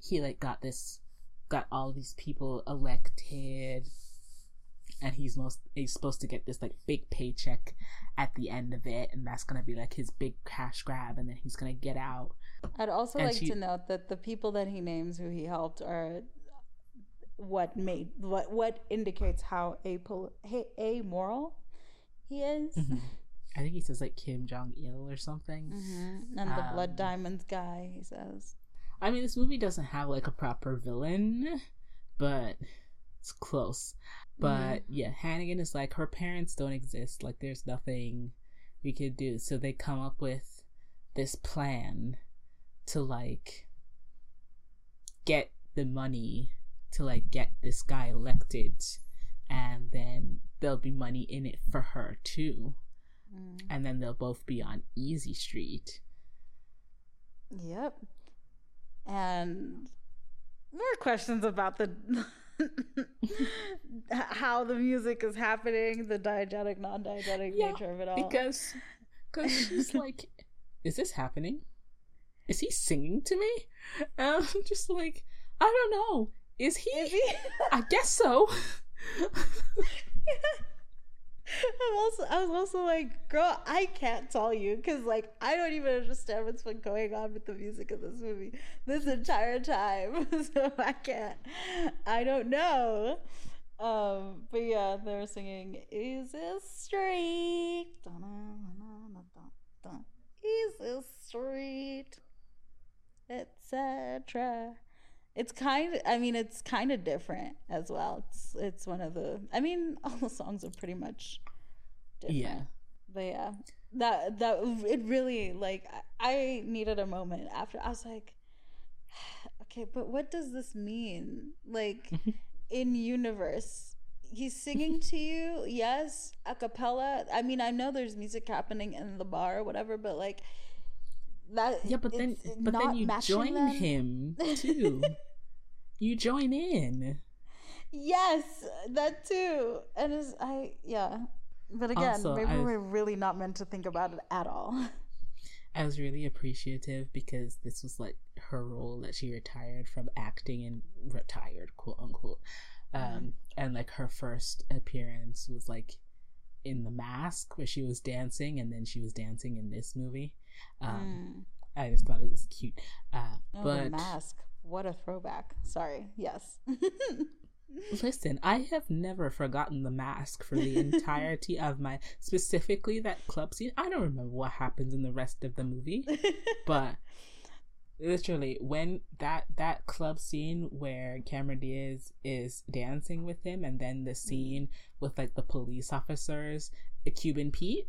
he like got this, got all these people elected and he's most he's supposed to get this like big paycheck at the end of it and that's gonna be like his big cash grab and then he's gonna get out i'd also and like she, to note that the people that he names who he helped are what made what what indicates how apol- amoral he is mm-hmm. i think he says like kim jong-il or something mm-hmm. and the um, blood diamonds guy he says i mean this movie doesn't have like a proper villain but it's close but mm-hmm. yeah, Hannigan is like her parents don't exist. Like there's nothing we could do. So they come up with this plan to like get the money to like get this guy elected and then there'll be money in it for her too. Mm. And then they'll both be on Easy Street. Yep. And more questions about the *laughs* how the music is happening, the diegetic, non-diegetic yeah, nature of it all. Because, because she's *laughs* like, "Is this happening? Is he singing to me?" And I'm um, *laughs* just like, "I don't know. Is he? Is he? I guess so." I'm also, I was also like, girl, I can't tell you because, like, I don't even understand what's been going on with the music of this movie this entire time. *laughs* so I can't, I don't know. Um, but yeah, they were singing "Easy Street?" Is this street? Etc it's kind of i mean it's kind of different as well it's it's one of the i mean *laughs* all the songs are pretty much different yeah but yeah, that that it really like I needed a moment after. I was like, *sighs* okay, but what does this mean? Like *laughs* in universe, he's singing *laughs* to you, yes, a cappella. I mean, I know there's music happening in the bar or whatever, but like that. Yeah, but then but then you join them. him too. *laughs* you join in. Yes, that too. And it's I yeah. But again, also, maybe we're really not meant to think about it at all. *laughs* I was really appreciative because this was like her role that she retired from acting and retired, quote unquote. Um, mm. and like her first appearance was like in the mask where she was dancing and then she was dancing in this movie. Um, mm. I just thought it was cute. Uh, oh, but the mask. What a throwback. Sorry. Yes. *laughs* Listen, I have never forgotten the mask for the entirety of my specifically that club scene. I don't remember what happens in the rest of the movie, *laughs* but literally when that that club scene where Cameron Diaz is dancing with him and then the mm. scene with like the police officers, Cuban Pete,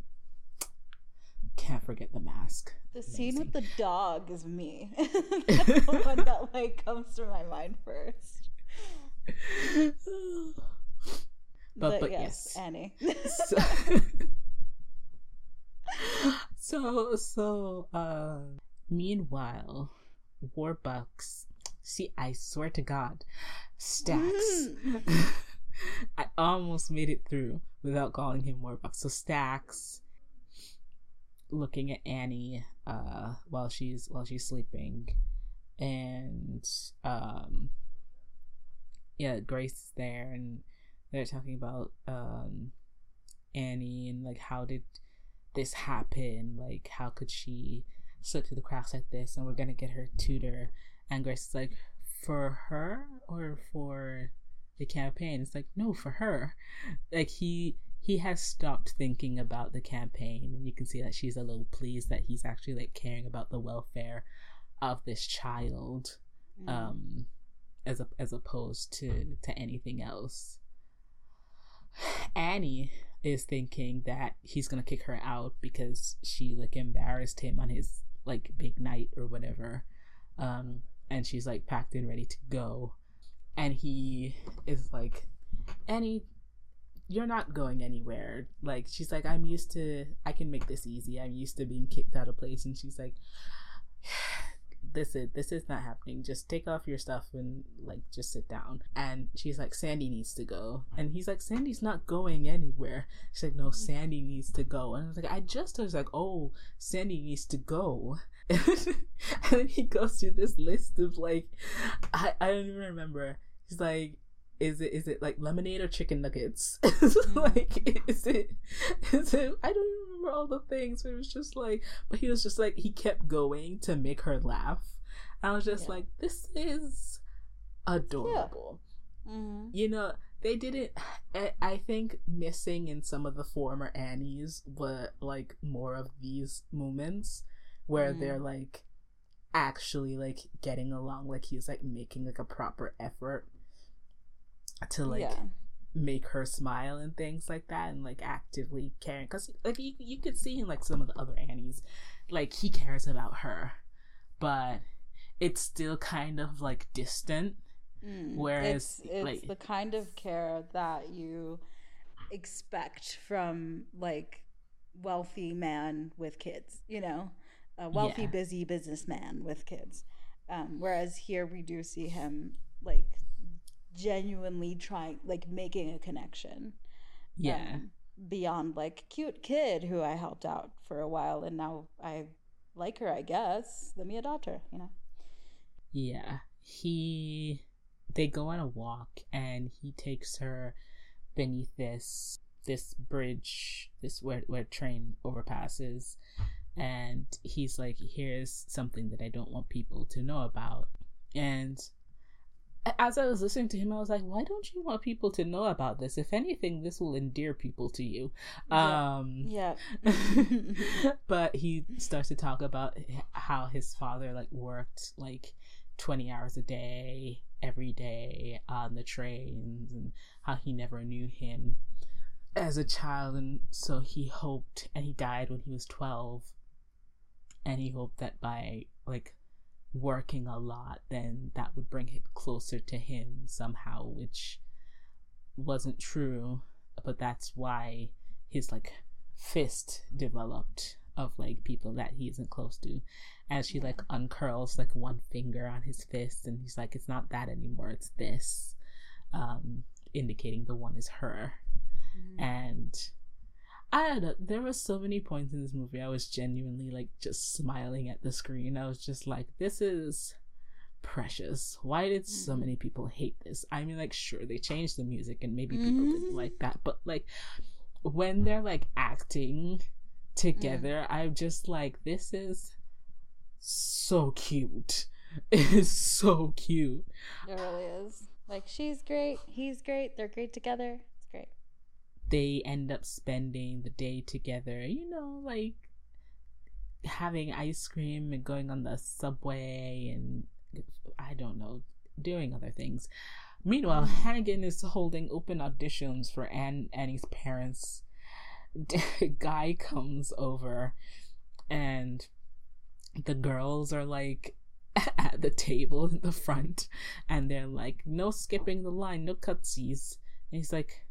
can't forget the mask. The Amazing. scene with the dog is me. That's *laughs* *laughs* the one that like comes to my mind first. *sighs* but, but, yes, yes, Annie. so, *laughs* so so uh meanwhile warbucks see i swear to god stacks i almost made it through without calling him warbucks so stacks looking at annie uh while she's while she's sleeping and um yeah, Grace is there and they're talking about um Annie and like how did this happen? Like how could she slip through the cracks like this and we're gonna get her tutor and Grace is like, For her or for the campaign? It's like, no, for her. Like he he has stopped thinking about the campaign and you can see that she's a little pleased that he's actually like caring about the welfare of this child. Mm. Um as a, as opposed to to anything else. Annie is thinking that he's gonna kick her out because she like embarrassed him on his like big night or whatever. Um, and she's like packed and ready to go. And he is like, Annie, you're not going anywhere. Like she's like, I'm used to I can make this easy. I'm used to being kicked out of place. And she's like *sighs* this is this is not happening. Just take off your stuff and like just sit down. And she's like sandy needs to go. And he's like sandy's not going anywhere. She's like no mm. sandy needs to go. And i was like i just was like oh sandy needs to go. *laughs* And then he goes through this list of like i i don't even remember. He's like is it is it like lemonade or chicken nuggets? *laughs* mm. like is it is it I don't remember all the things, but it was just like but he was just like he kept going to make her laugh. I was just yeah. like, this is adorable. Yeah. Mm-hmm. You know, they didn't *sighs* I think missing in some of the former Annies were like more of these moments where mm. they're like actually like getting along like he's like making like a proper effort to like yeah. make her smile and things like that and like actively caring because like you, you could see in like some of the other annies like he cares about her but it's still kind of like distant mm, whereas it's, it's like the kind of care that you expect from like wealthy man with kids you know a wealthy yeah. busy businessman with kids um, whereas here we do see him like genuinely trying like making a connection yeah. um, beyond like cute kid who i helped out for a while and now i like her i guess. Let me adopt her you know? Yeah. He they go on a walk and he takes her beneath this this bridge this where where train overpasses and he's like here's something that i don't want people to know about. And as I was listening to him, I was like, why don't you want people to know about this? If anything, this will endear people to you. Yeah. Um, yeah. *laughs* but he starts to talk about how his father like worked like 20 hours a day every day on the trains and how he never knew him as a child, and so he hoped, and he died when he was 12. And he hoped that by like working a lot, then that would bring it closer to him somehow, which wasn't true. But that's why his like fist developed of like people that he isn't close to as she like uncurls like one finger on his fist and he's like it's not that anymore it's this um indicating the one is her mm-hmm. and I don't know. There were so many points in this movie I was genuinely like just smiling at the screen. I was just like, this is precious. Why did so mm-hmm. many people hate this? I mean, like, sure, they changed the music and maybe people mm-hmm. didn't like that, but like, when they're like acting together, mm. I'm just like, this is so cute. *laughs* It is so cute. It really is. Like, she's great, he's great, they're great together. They end up spending the day together, you know, like having ice cream and going on the subway and I don't know, doing other things. Meanwhile, mm. Hannigan is holding open auditions for Anne Annie's parents. *laughs* Guy comes over and the girls are like *laughs* at the table in the front and they're like, no skipping the line, no cutsies. And he's like,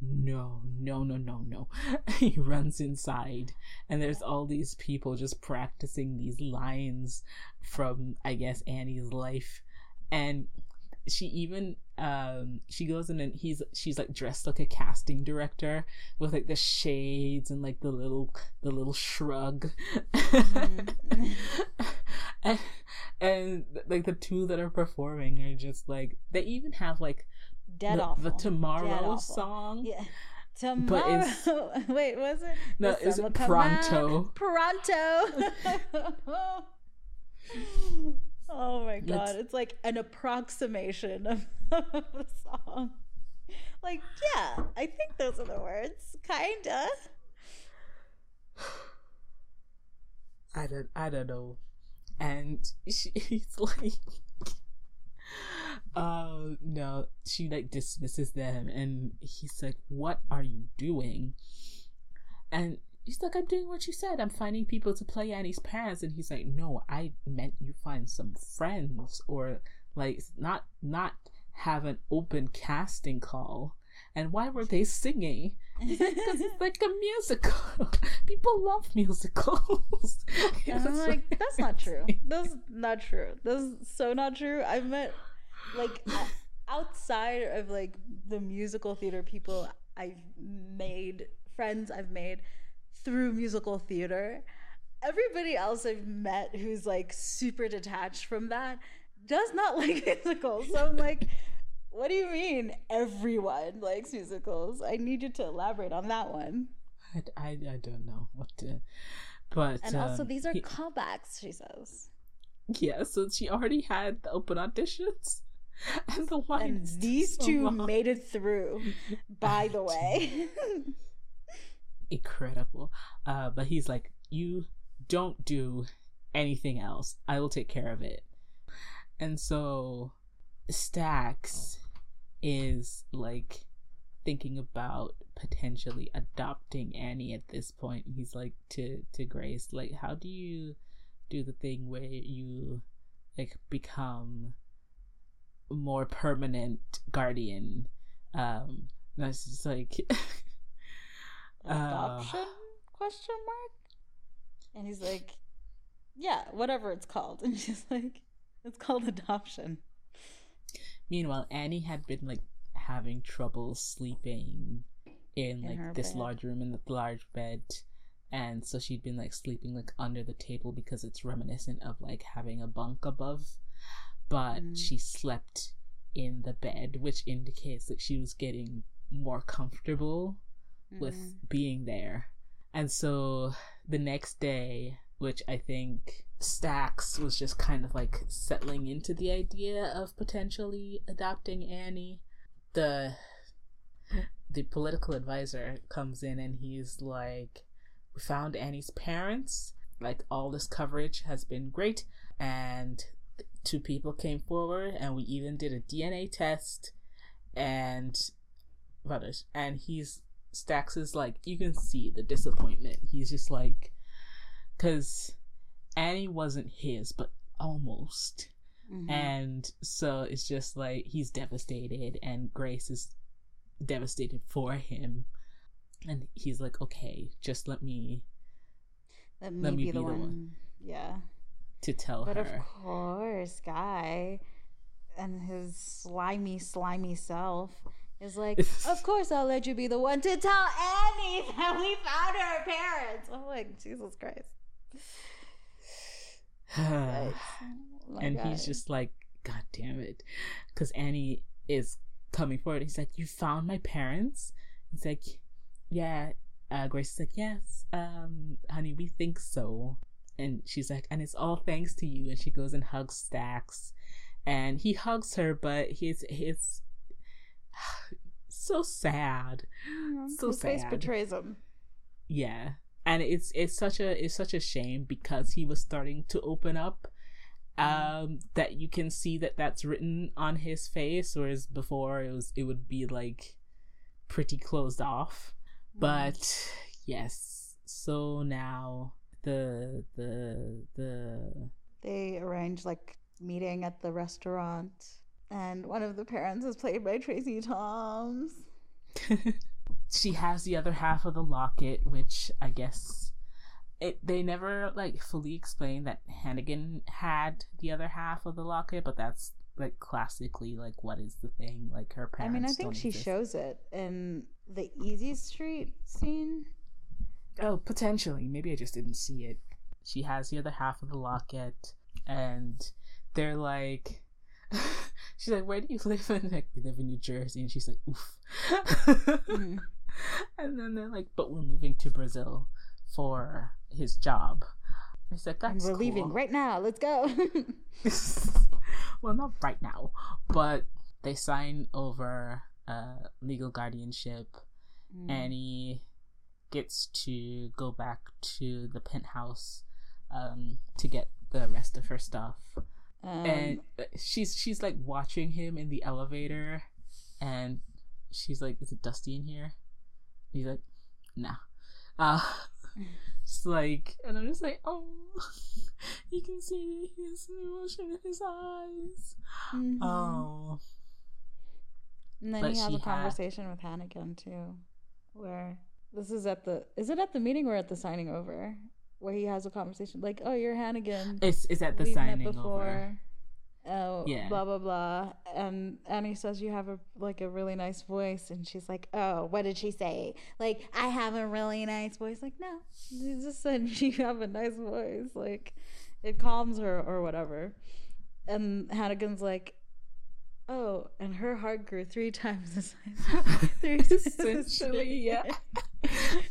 no, no, no, no, no. *laughs* he runs inside, and there's all these people just practicing these lines from, I guess, Annie's life. And she even um she goes in and he's she's like dressed like a casting director with like the shades and like the little the little shrug mm-hmm. *laughs* and, and like the two that are performing are just like they even have like dead the, awful the tomorrow song yeah Tomorrow. *laughs* Wait, was it? No, is it Pronto? Pronto. *laughs* Oh my god, it's, it's like an approximation of, *laughs* of the song. Like, yeah, I think those are the words. Kinda. *sighs* I don't I don't know. And she's like uh no, she like dismisses them and he's like, What are you doing? And he's like, I'm doing what you said. I'm finding people to play Annie's parents. And he's like, no, I meant you find some friends or like not, not have an open casting call. And why were they singing? *laughs* Because it's like a musical. *laughs* People love musicals. *laughs* And I'm like, that's not true. That's not true. That's so not true. I've met like outside of like the musical theater people I've made, friends I've made through musical theater. Everybody else I've met who's like super detached from that does not like musicals. So I'm like, what do you mean everyone likes musicals? I need you to elaborate on that one. I, I, I don't know what to. But. And also, um, these are he, callbacks, she says. Yeah, so she already had the open auditions. And the And these so two long. made it through, by the *laughs* way *laughs* incredible. Uh, but he's like, you don't do anything else. I will take care of it. And so Stacks is like thinking about potentially adopting Annie at this point. He's like to to Grace, like, how do you do the thing where you like become more permanent guardian? Um, that's just like *laughs* adoption? Uh, question mark? And he's like yeah whatever it's called. *laughs* And she's like it's called adoption meanwhile annie had been like having trouble sleeping in, in like this bed. large room in the large bed and so she'd been like sleeping like under the table because it's reminiscent of like having a bunk above but mm. she slept in the bed which indicates that she was getting more comfortable mm-hmm. with being there. And so the next day, which I think Stacks was just kind of like settling into the idea of potentially adopting Annie, the the political advisor comes in and he's like, We found Annie's parents. Like, all this coverage has been great. And two people came forward, and we even did a DNA test. And, brothers, and he's Stacks is like you can see the disappointment. He's just like cuz Annie wasn't his, but almost. Mm-hmm. And so it's just like he's devastated and Grace is devastated for him. And he's like, "Okay, just let me let me, let me be, be, the, one. one. Yeah. To tell but her. But of course, Guy and his slimy, slimy self is like, *laughs* of course I'll let you be the one to tell Annie that we found her parents. I'm like, Jesus Christ. *sighs* oh and God. he's just like, God damn it. Because Annie is coming forward. He's like, You found my parents? He's like, Yeah. Uh, Grace is like, Yes, um, honey, we think so. And she's like, And it's all thanks to you. And she goes and hugs Stacks. And he hugs her, but he's, he's, *sighs* so sad. So His sad. face betrays him. Yeah. And it's it's such a it's such a shame because he was starting to open up um that you can see that that's written on his face whereas before it was it would be like pretty closed off. Mm. but yes. So now the the the they arrange like meeting at the restaurant and one of the parents is played by Tracie Thoms *laughs* she has the other half of the locket which i guess it they never like fully explain that Hannigan had the other half of the locket, but that's like classically like what is the thing like her parents. I mean, I think she exist. shows it in the Easy Street scene. Oh, potentially. Maybe I just didn't see it. She has the other half of the locket, and they're like. *laughs* she's like, "Where do you live?" And like, "We live in New Jersey." And she's like, "Oof." mm. *laughs* *laughs* And then they're like, "But we're moving to Brazil." for his job. I said, "That's and we're cool. leaving right now. Let's go." *laughs* well, not right now, but they sign over uh, legal guardianship. Mm. Annie gets to go back to the penthouse um, to get the rest of her stuff, um, and she's she's like watching him in the elevator, and she's like, "Is it dusty in here?" He's like, "Nah." Uh, *laughs* just like, and I'm just like, oh, *laughs* you can see his emotion in his eyes. Mm-hmm. Oh. And then but he has a conversation had... with Hannigan too, where this is at the is it at the meeting or at the signing over, where he has a conversation like, oh, you're Hannigan. It's it's at the signing over oh yeah. blah blah blah. And annie says you have a like a really nice voice. And she's like oh what did she say? Like i have a really nice voice. Like no she just said *laughs* you have a nice voice. Like it calms her or whatever. And hannigan's like oh and her heart grew three times the size *laughs* three essentially yeah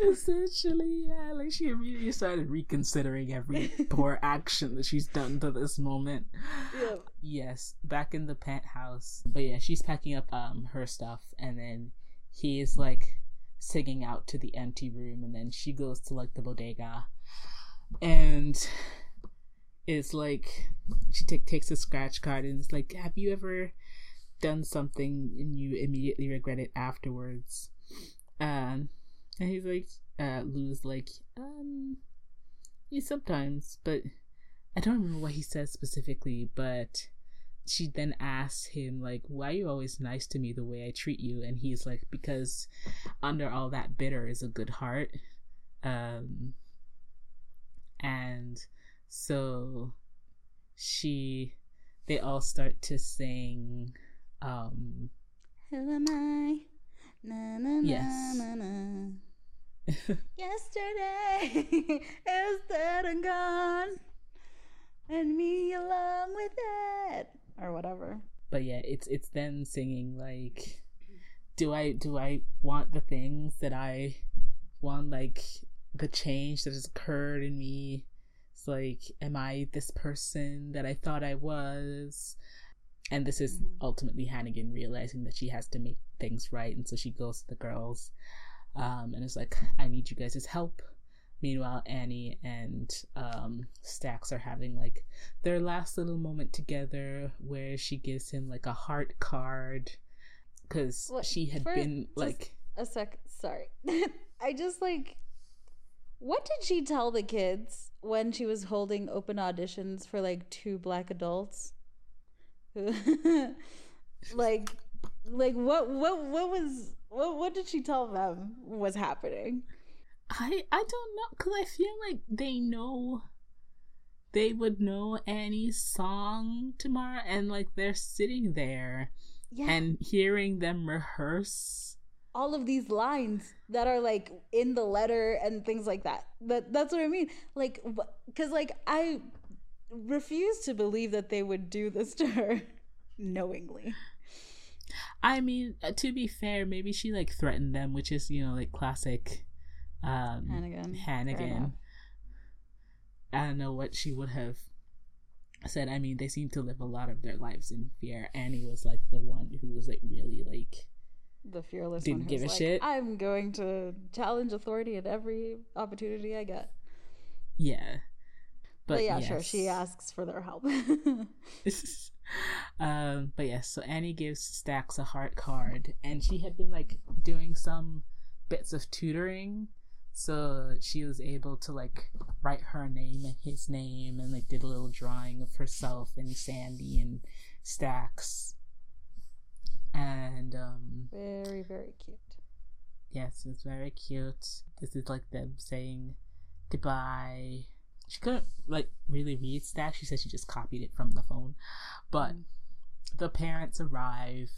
Essentially, yeah. Like she immediately started reconsidering every *laughs* poor action that she's done to this moment. Yep. Yes, back in the penthouse. But yeah, she's packing up um her stuff, and then he is like singing out to the empty room, and then she goes to like the bodega, and is like she take takes a scratch card and it's like, have you ever done something and you immediately regret it afterwards? Um and he's like, uh, Lou's like, um, yeah, sometimes, but I don't remember what he says specifically, but she then asks him like why are you always nice to me the way i treat you and he's like because under all that bitter is a good heart um and so she they all start to sing um who am i na, na, yes. na, na. *laughs* Yesterday *laughs* is dead and gone, and me along with it, or whatever. But yeah, it's it's them singing like, do I do I want the things that I want, like the change that has occurred in me? It's like, am I this person that I thought I was? And this is mm-hmm. ultimately Hannigan realizing that she has to make things right, and so she goes to the girls um, and it's like, I need you guys' help. Meanwhile, Annie and um, Stacks are having like their last little moment together where she gives him like a heart card because she had been like a sec. Sorry. *laughs* I just like. What did she tell the kids when she was holding open auditions for like two black adults? *laughs* like, like what? What? What was? What? What did she tell them was happening? I I don't know because I feel like they know they would know Annie's song tomorrow, and like they're sitting there yeah. and hearing them rehearse all of these lines that are like in the letter and things like that. That that's what I mean. Like, because like I refuse to believe that they would do this to her *laughs* knowingly. I mean, uh, to be fair, maybe she like threatened them, which is you know like classic um Hannigan. Hannigan. I don't know what she would have said. I mean, they seem to live a lot of their lives in fear. Annie was like the one who was like really like the fearless didn't give a like, shit. I'm going to challenge authority at every opportunity I get. Yeah. But, but yeah, yes. sure. She asks for their help. *laughs* *laughs* um, but yes, so Annie gives Stacks a heart card, and she had been like doing some bits of tutoring so she was able to like write her name and his name and like did a little drawing of herself and sandy and stacks and um very very cute yes it's very cute this is like them saying goodbye she couldn't like really read stacks she said she just copied it from the phone but mm. the parents arrive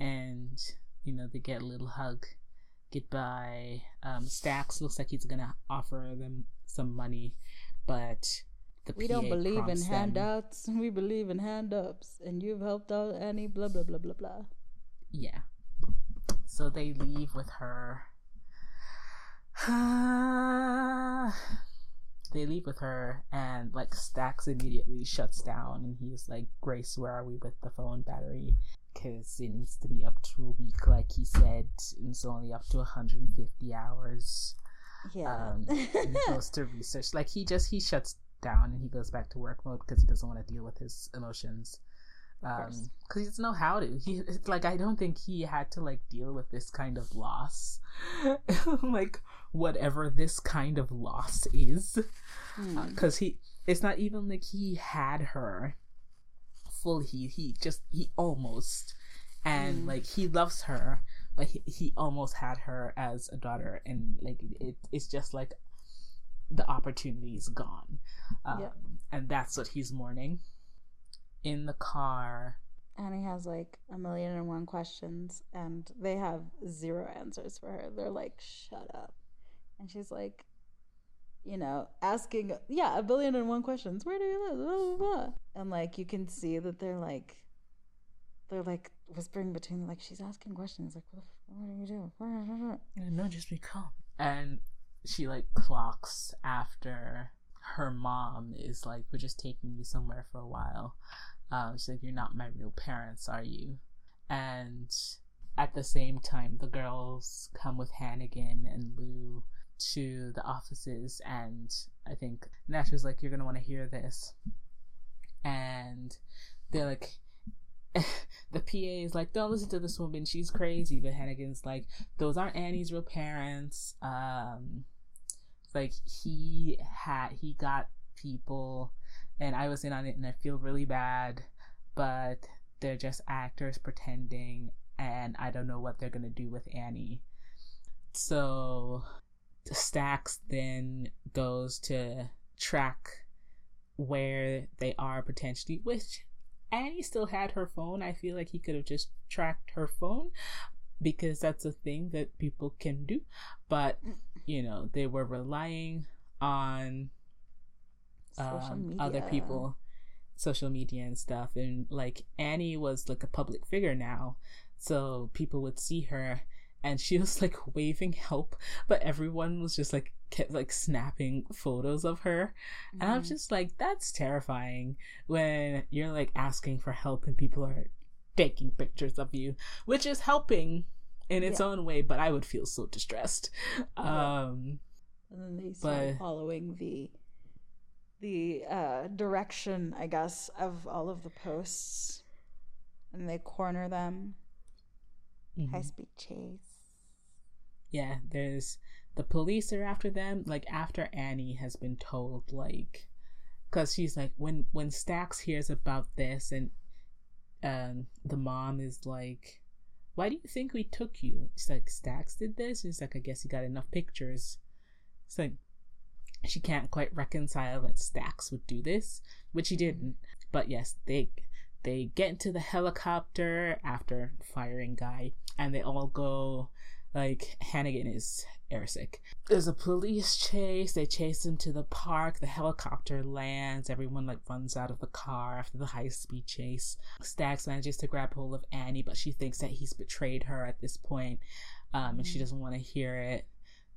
and you know they get a little hug goodbye. Um, Stacks looks like he's gonna offer them some money, but the we PA don't believe in handouts. Them. *laughs* We believe in hand ups, and you've helped out Annie. Blah blah blah blah blah. Yeah. So they leave with her. *sighs* *sighs* *sighs* they leave with her, and like Stacks immediately shuts down, and he's like, "Grace, where are we with the phone battery?" because it needs to be up to a week, like he said, and it's only up to 150 hours. Yeah. Um, *laughs* and he goes to research. Like he just he shuts down and he goes back to work mode because he doesn't want to deal with his emotions. Um, because *laughs* he doesn't know how to. He like I don't think he had to like deal with this kind of loss, *laughs* like whatever this kind of loss is, because mm. uh, he it's not even like he had her full he he just he almost and mm. like he loves her but he, he almost had her as a daughter and like it, it's just like the opportunity is gone um, yeah. and that's what he's mourning in the car and he has like a million and one questions and they have zero answers for her they're like shut up and she's like you know, asking, yeah, a billion and one questions. Where do you live? Blah, blah, blah. And like, you can see that they're like, they're like whispering between, like, she's asking questions. Like, what, what are you doing? No, just be calm. And she like clocks after her mom is like, we're just taking you somewhere for a while. Um, she's like, you're not my real parents, are you? And at the same time, the girls come with Hannigan and Lou to the offices and I think Nash was like, You're gonna wanna hear this and they're like *laughs* the PA is like, Don't listen to this woman, she's crazy. But Hannigan's like, Those aren't Annie's real parents. Um like he had he got people and I was in on it and I feel really bad, but they're just actors pretending and I don't know what they're gonna do with Annie. So Stacks then goes to track where they are potentially, which Annie still had her phone. I feel like he could have just tracked her phone because that's a thing that people can do. But, mm. You know, they were relying on um, other people, social media and stuff. And like Annie was like a public figure now. So people would see her and she *laughs* was like waving help, but everyone was just like kept like snapping photos of her. Mm-hmm. And I'm mm-hmm. just like, that's terrifying when you're like asking for help and people are taking pictures of you, which is helping in its yeah. own way, but I would feel so distressed. Um and then they start but, following the the uh direction, I guess, of all of the posts. And they corner them. Mm-hmm. High speed chase yeah, there's the police are after them. Like after Annie has been told, like, because she's like, when when Stacks hears about this, and um, the mom is like, "Why do you think we took you?" She's like, "Stacks did this." He's like, "I guess he got enough pictures." It's like she can't quite reconcile that Stacks would do this, which he didn't. But yes, they they get into the helicopter after firing Guy, and they all go like Hannigan is airsick. There's a police chase. They chase him to the park. The helicopter lands. Everyone like runs out of the car after the high speed chase. Stacks manages to grab hold of Annie, but she thinks that he's betrayed her at this point, um, and she mm-hmm. doesn't want to hear it.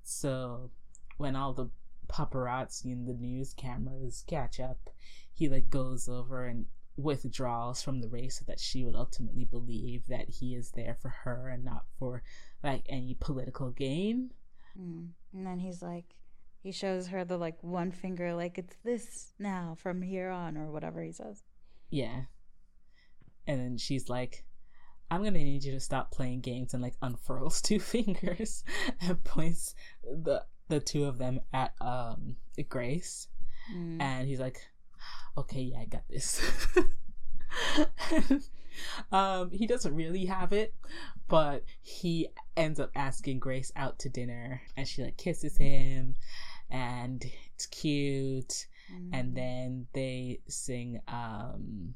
So when all the paparazzi and the news cameras catch up, he like goes over and withdraws from the race so that she would ultimately believe that he is there for her and not for like any political gain. Mm. And then he's like, he shows her the like one finger, like it's this now from here on, or whatever he says. Yeah. And then she's like, I'm gonna need you to stop playing games and like unfurls two *laughs* fingers and points the the two of them at um Grace. Mm. And he's like, Okay, yeah, I got this. *laughs* um, he doesn't really have it, but he ends up asking Grace out to dinner, and she like kisses him, and it's cute. Mm. And then they sing um,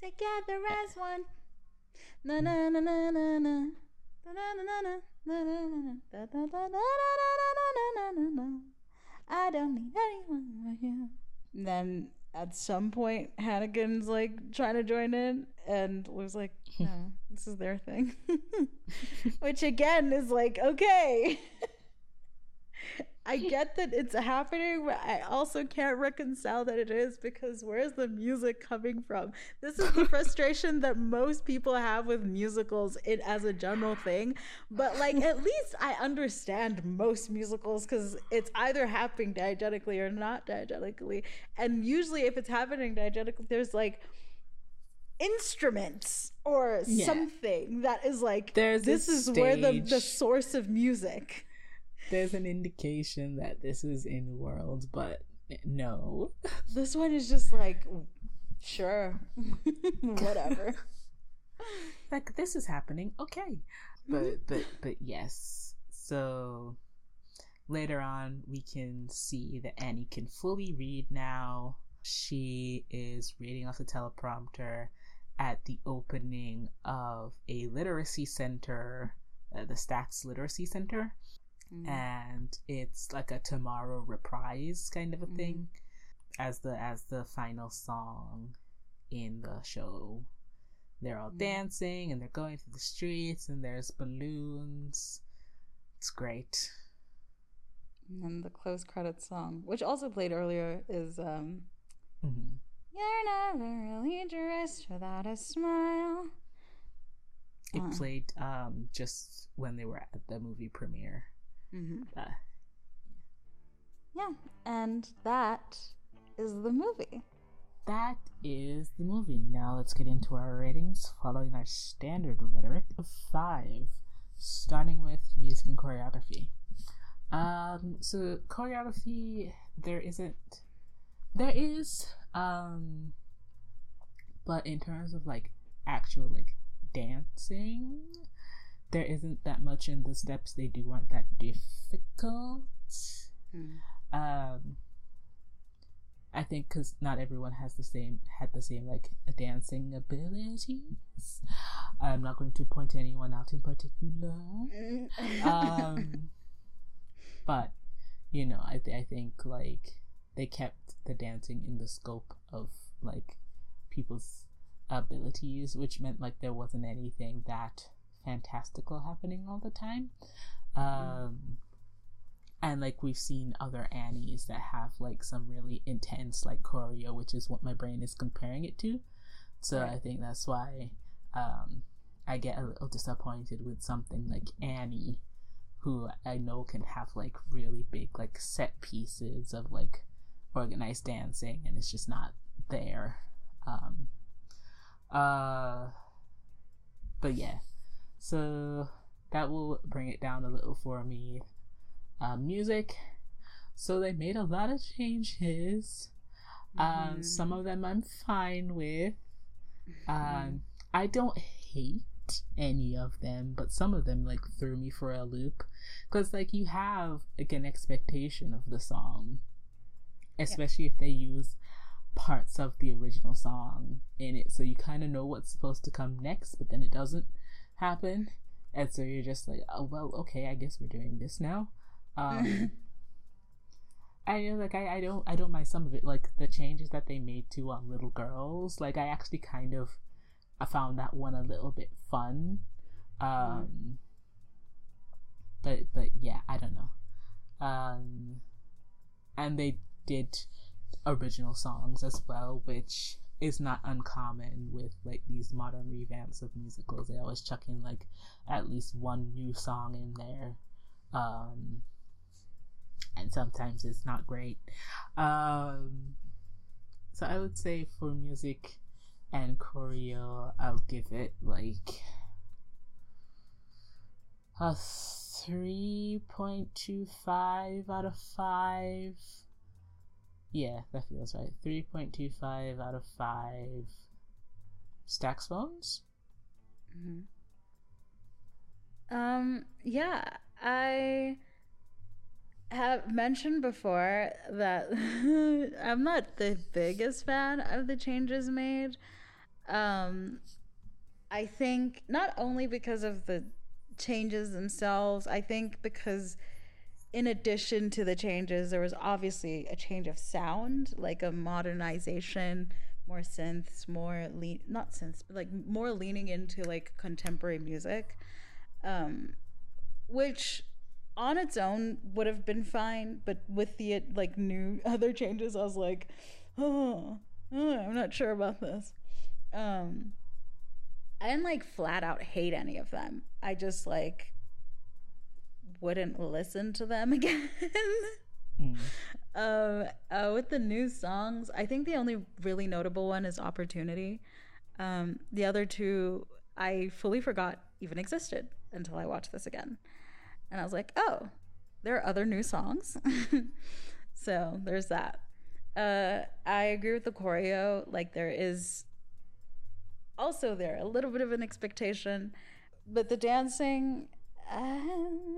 "Together as One." Na na na na na na. I don't need anyone but you. Then at some point Hannigan's like trying to join in and was like, hmm. no, this is their thing. *laughs* Which again is like, okay. *laughs* I get that it's happening, but I also can't reconcile that it is because where's the music coming from? This is the *laughs* frustration that most people have with musicals it as a general thing. But like at *laughs* least I understand most musicals because it's either happening diegetically or not diegetically. And usually if it's happening diegetically, there's like instruments or yeah. something that is like there's this is where the, the source of music there's an indication that this is in world, but no. *laughs* This one is just like, sure, *laughs* whatever. *laughs* like this is happening, okay, but mm-hmm. but but yes. So later on, we can see that Annie can fully read now. She is reading off the teleprompter at the opening of a literacy center, uh, the Stacks Literacy Center mm. and it's like a tomorrow reprise kind of a mm. thing as the as the final song in the show they're all mm. dancing and they're going through the streets and there's balloons it's great and the close credits song which also played earlier is um mm-hmm. you're never really dressed without a smile it uh. played um just when they were at the movie premiere Mm-hmm. Uh, yeah, and that is the movie. That is the movie. Now let's get into our ratings following our standard rhetoric of five, starting with music and choreography. Um, so choreography, there isn't, there is, um, but in terms of like actual like dancing, there isn't that much in the steps they do aren't that difficult. Mm. um i think because not everyone has the same had the same like dancing abilities. I'm not going to point anyone out in particular. *laughs* Um but you know i, th- I think like they kept the dancing in the scope of like people's abilities which meant like there wasn't anything that fantastical happening all the time. Um, and like we've seen other Annies that have like some really intense like choreo, which is what my brain is comparing it to. So right. I think that's why um, I get a little disappointed with something like Annie, who I know can have like really big like set pieces of like organized dancing, and it's just not there. Um, uh, but yeah, so that will bring it down a little for me. Uh, music. So they made a lot of changes. Um, mm-hmm. some of them I'm fine with. Um, mm-hmm. I don't hate any of them, but some of them like threw me for a loop because like you have like an expectation of the song, especially yeah. if they use parts of the original song in it, so you kind of know what's supposed to come next, but then it doesn't happen, and so you're just like, oh well, okay, I guess we're doing this now. Um, *laughs* I know like I, I don't I don't mind some of it. Like the changes that they made to uh, little girls like I actually kind of I found that one a little bit fun. Um but but yeah I don't know. Um and they did original songs as well which is not uncommon with like these modern revamps of musicals they always chuck in like at least one new song in there um and sometimes it's not great. Um, so I would say for music and choreo, I'll give it like a 3.25 out of 5. Yeah, that feels right. 3.25 out of 5 Stacks phones. Mm-hmm. Um, yeah, I have mentioned before that *laughs* I'm not the biggest fan of the changes made. Um, I think not only because of the changes themselves, I think because in addition to the changes, there was obviously a change of sound, like a modernization, more synths, more lean, not synths, but like more leaning into like contemporary music, um, which on its own would have been fine, but with the like new *laughs* other changes, I was like, oh, oh I'm not sure about this. Um, I didn't like flat out hate any of them. I just like wouldn't listen to them *laughs* again. mm. Um, uh, with the new songs, I think the only really notable one is Opportunity. Um, the other two I fully forgot even existed until I watched this again. And I was like, oh, there are other new songs. *laughs* so there's that. Uh, I agree with the choreo. Like there is also there a little bit of an expectation, but the dancing, uh,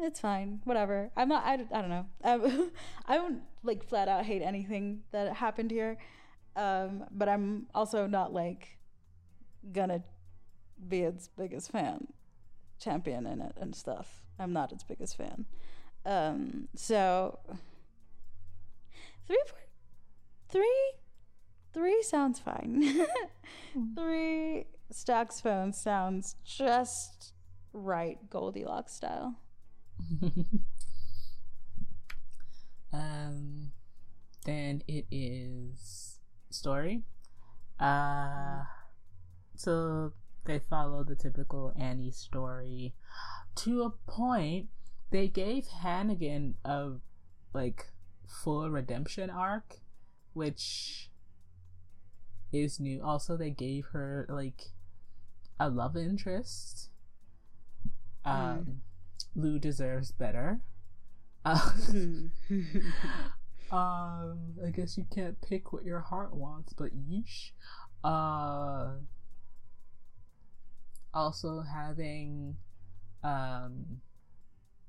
it's fine. Whatever. I'm not. I, I don't know. *laughs* I, I don't like flat out hate anything that happened here, um, but I'm also not like gonna be its biggest fan, champion in it and stuff. I'm not its biggest fan. Um, so three, three, three sounds fine. *laughs* three Stacks phone sounds just right, Goldilocks style. *laughs* um, then it is story. Uh, so they follow the typical Annie story to a point, they gave Hannigan a like full redemption arc, which is new. Also, they gave her like a love interest. Hmm. Um, mm. Lou deserves better. Uh, *laughs* um, I guess you can't pick what your heart wants, but yeesh. Uh, also having um,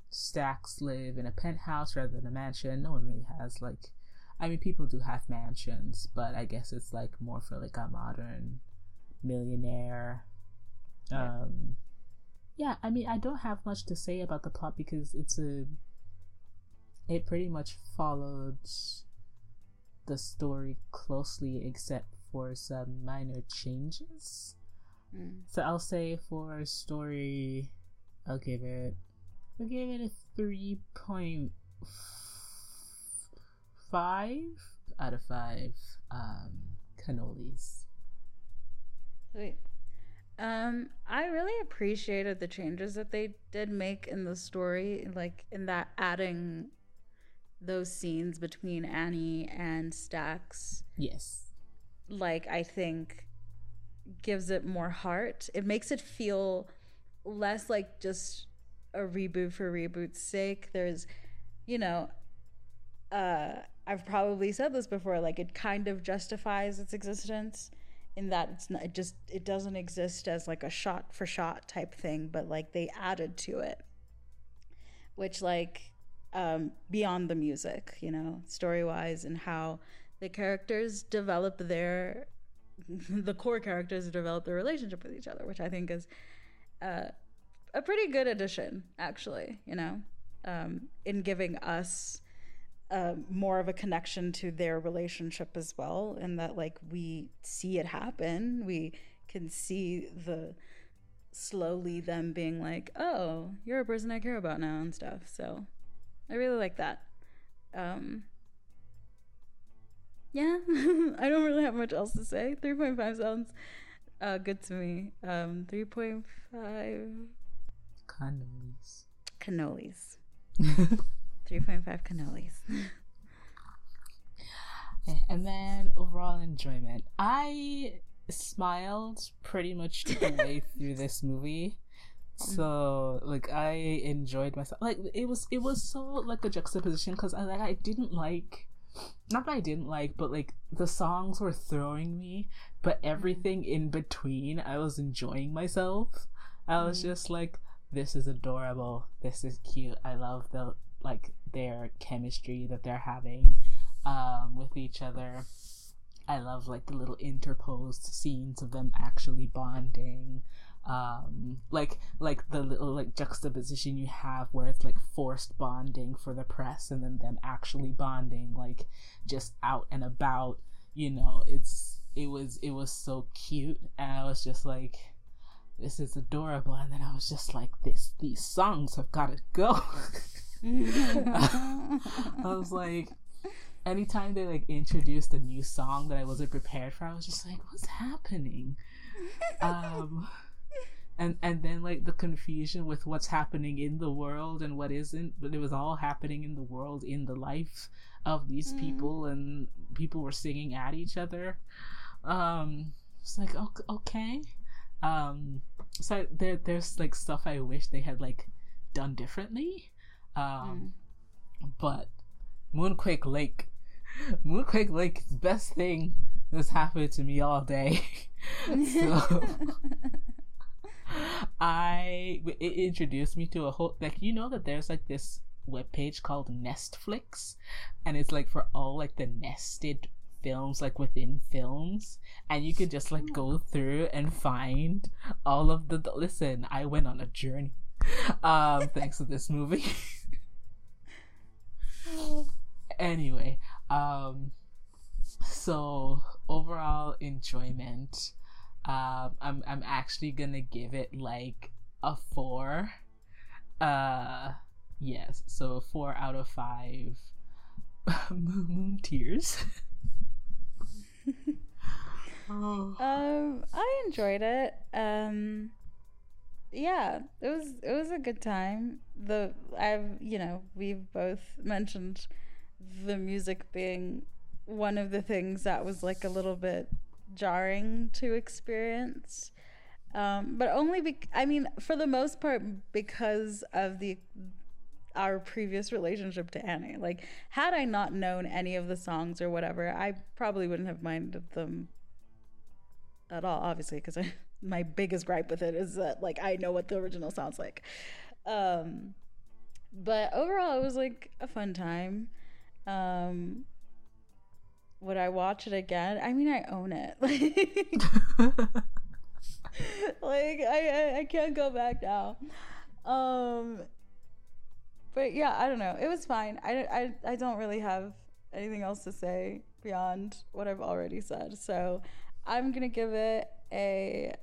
Stacks live in a penthouse rather than a mansion. No one really has like, I mean, people do have mansions, but I guess it's like more for like a modern millionaire. Um, yeah, I mean, I don't have much to say about the plot because it's a, it pretty much followed the story closely except for some minor changes. Mm. So I'll say for story I'll give it. I'll give it a three point five out of five. Um, cannolis. Sweet. Um, I really appreciated the changes that they did make in the story, like in that adding those scenes between Annie and Stacks. Yes. Like I think gives it more heart. It makes it feel less like just a reboot for reboot's sake. There's, you know, uh, I've probably said this before. Like it kind of justifies its existence in that it's not it just it doesn't exist as like a shot for shot type thing, but like they added to it, which like um, beyond the music, you know, story wise, and how the characters develop their *laughs* the core characters develop their relationship with each other, which I think is uh, a pretty good addition, actually. You know, um, in giving us uh, more of a connection to their relationship as well, and that like we see it happen, we can see the slowly them being like, oh, you're a person I care about now and stuff. So I really like that. Um, yeah, *laughs* I don't really have much else to say. 3.5 sounds uh, good to me. Um, 3.5 cannolis. Cannolis. *laughs* 3.5 cannolis. *laughs* and then overall enjoyment. I smiled pretty much the *laughs* way through this movie. So like I enjoyed myself. Like it was it was so like a juxtaposition because I like I didn't like not that I didn't like, but like the songs were throwing me, but everything in between I was enjoying myself. I was mm. just like, this is adorable. This is cute. I love the like their chemistry that they're having um with each other. I love like the little interposed scenes of them actually bonding um like like the little like juxtaposition you have where it's like forced bonding for the press and then them actually bonding like just out and about you know it's it was it was so cute. And i was just like this is adorable. And then i was just like this these songs have got to go *laughs* *laughs* i was like anytime they like introduced a new song that i wasn't prepared for i was just like what's happening? Um and and then like the confusion with what's happening in the world and what isn't but it was all happening in the world in the life of these mm. people and people were singing at each other. Um it's like okay. Um so there there's like stuff i wish they had like done differently um mm. but moonquake lake *laughs* moonquake lake is the best thing that's happened to me all day. *laughs* So *laughs* I it introduced me to a whole like you know that there's like this web page called Nestflix, and it's like for all like the nested films like within films. And you could just like go through and find all of the listen i went on a journey um thanks to this movie anyway um so overall enjoyment um, I'm I'm actually gonna give it like a four. Uh, yes, so four out of five. *laughs* moon, moon tears. *laughs* *laughs* oh. Um, I enjoyed it. Um, yeah, it was it was a good time. The I've you know we've both mentioned the music being one of the things that was like a little bit jarring to experience. Um, but only be- I mean, for the most part, because of the our previous relationship to Annie. Like, had I not known any of the songs or whatever, I probably wouldn't have minded them at all. Obviously, because my biggest gripe with it is that like I know what the original sounds like. Um, but overall, it was like a fun time. Um, would I watch it again? I mean, I own it. *laughs* Like, like I, I can't go back now. Um, but yeah, I don't know. It was fine. I, I, I don't really have anything else to say beyond what I've already said. So I'm gonna give it a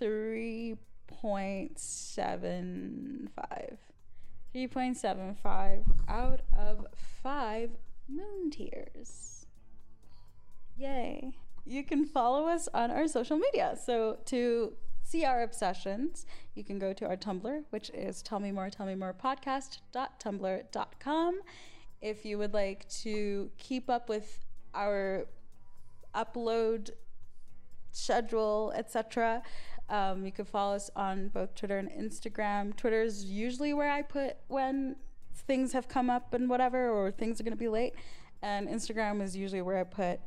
three point seven five. 3.75 out of 5 moon tears. Yay. You can follow us on our social media. So to see our obsessions, you can go to our Tumblr, which is tell me more, tell me more podcast.tumblr.com. If you would like to keep up with our upload schedule, etc., Um, you can follow us on both Twitter and Instagram. Twitter is usually where I put when things have come up and whatever, or things are going to be late. And Instagram is usually where I put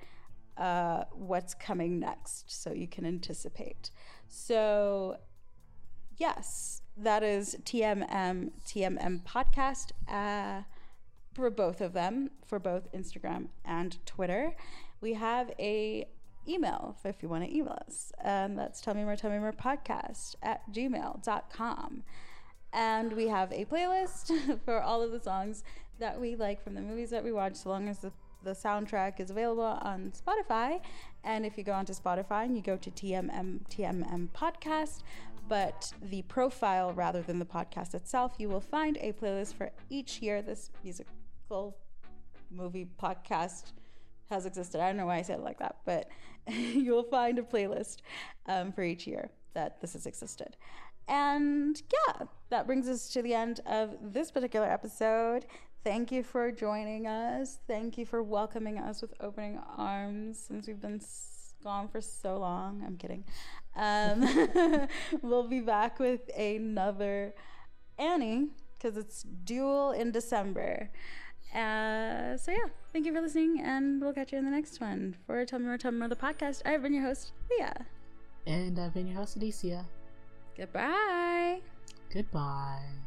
uh, what's coming next so you can anticipate. So, yes, that is TMM, TMM podcast uh, for both of them, for both Instagram and Twitter. We have a email if you want to email us. And that's tell me more, tell me more podcast at gmail.com. And we have a playlist *laughs* for all of the songs that we like from the movies that we watch, so long as the, the soundtrack is available on Spotify. And if you go onto Spotify and you go to TMM, TMM podcast, but the profile rather than the podcast itself, you will find a playlist for each year this musical movie podcast has existed. I don't know why I said it like that, but *laughs* you will find a playlist um, for each year that this has existed. And yeah, that brings us to the end of this particular episode. Thank you for joining us. Thank you for welcoming us with opening arms since we've been gone for so long. I'm kidding. Um, *laughs* we'll be back with another Annie because it's dual in December. Uh, so yeah, thank you for listening, and we'll catch you in the next one for Tell Me More, Tell Me More, the podcast. I've been your host, Leah. And I've been your host, Alicia. Goodbye. Goodbye.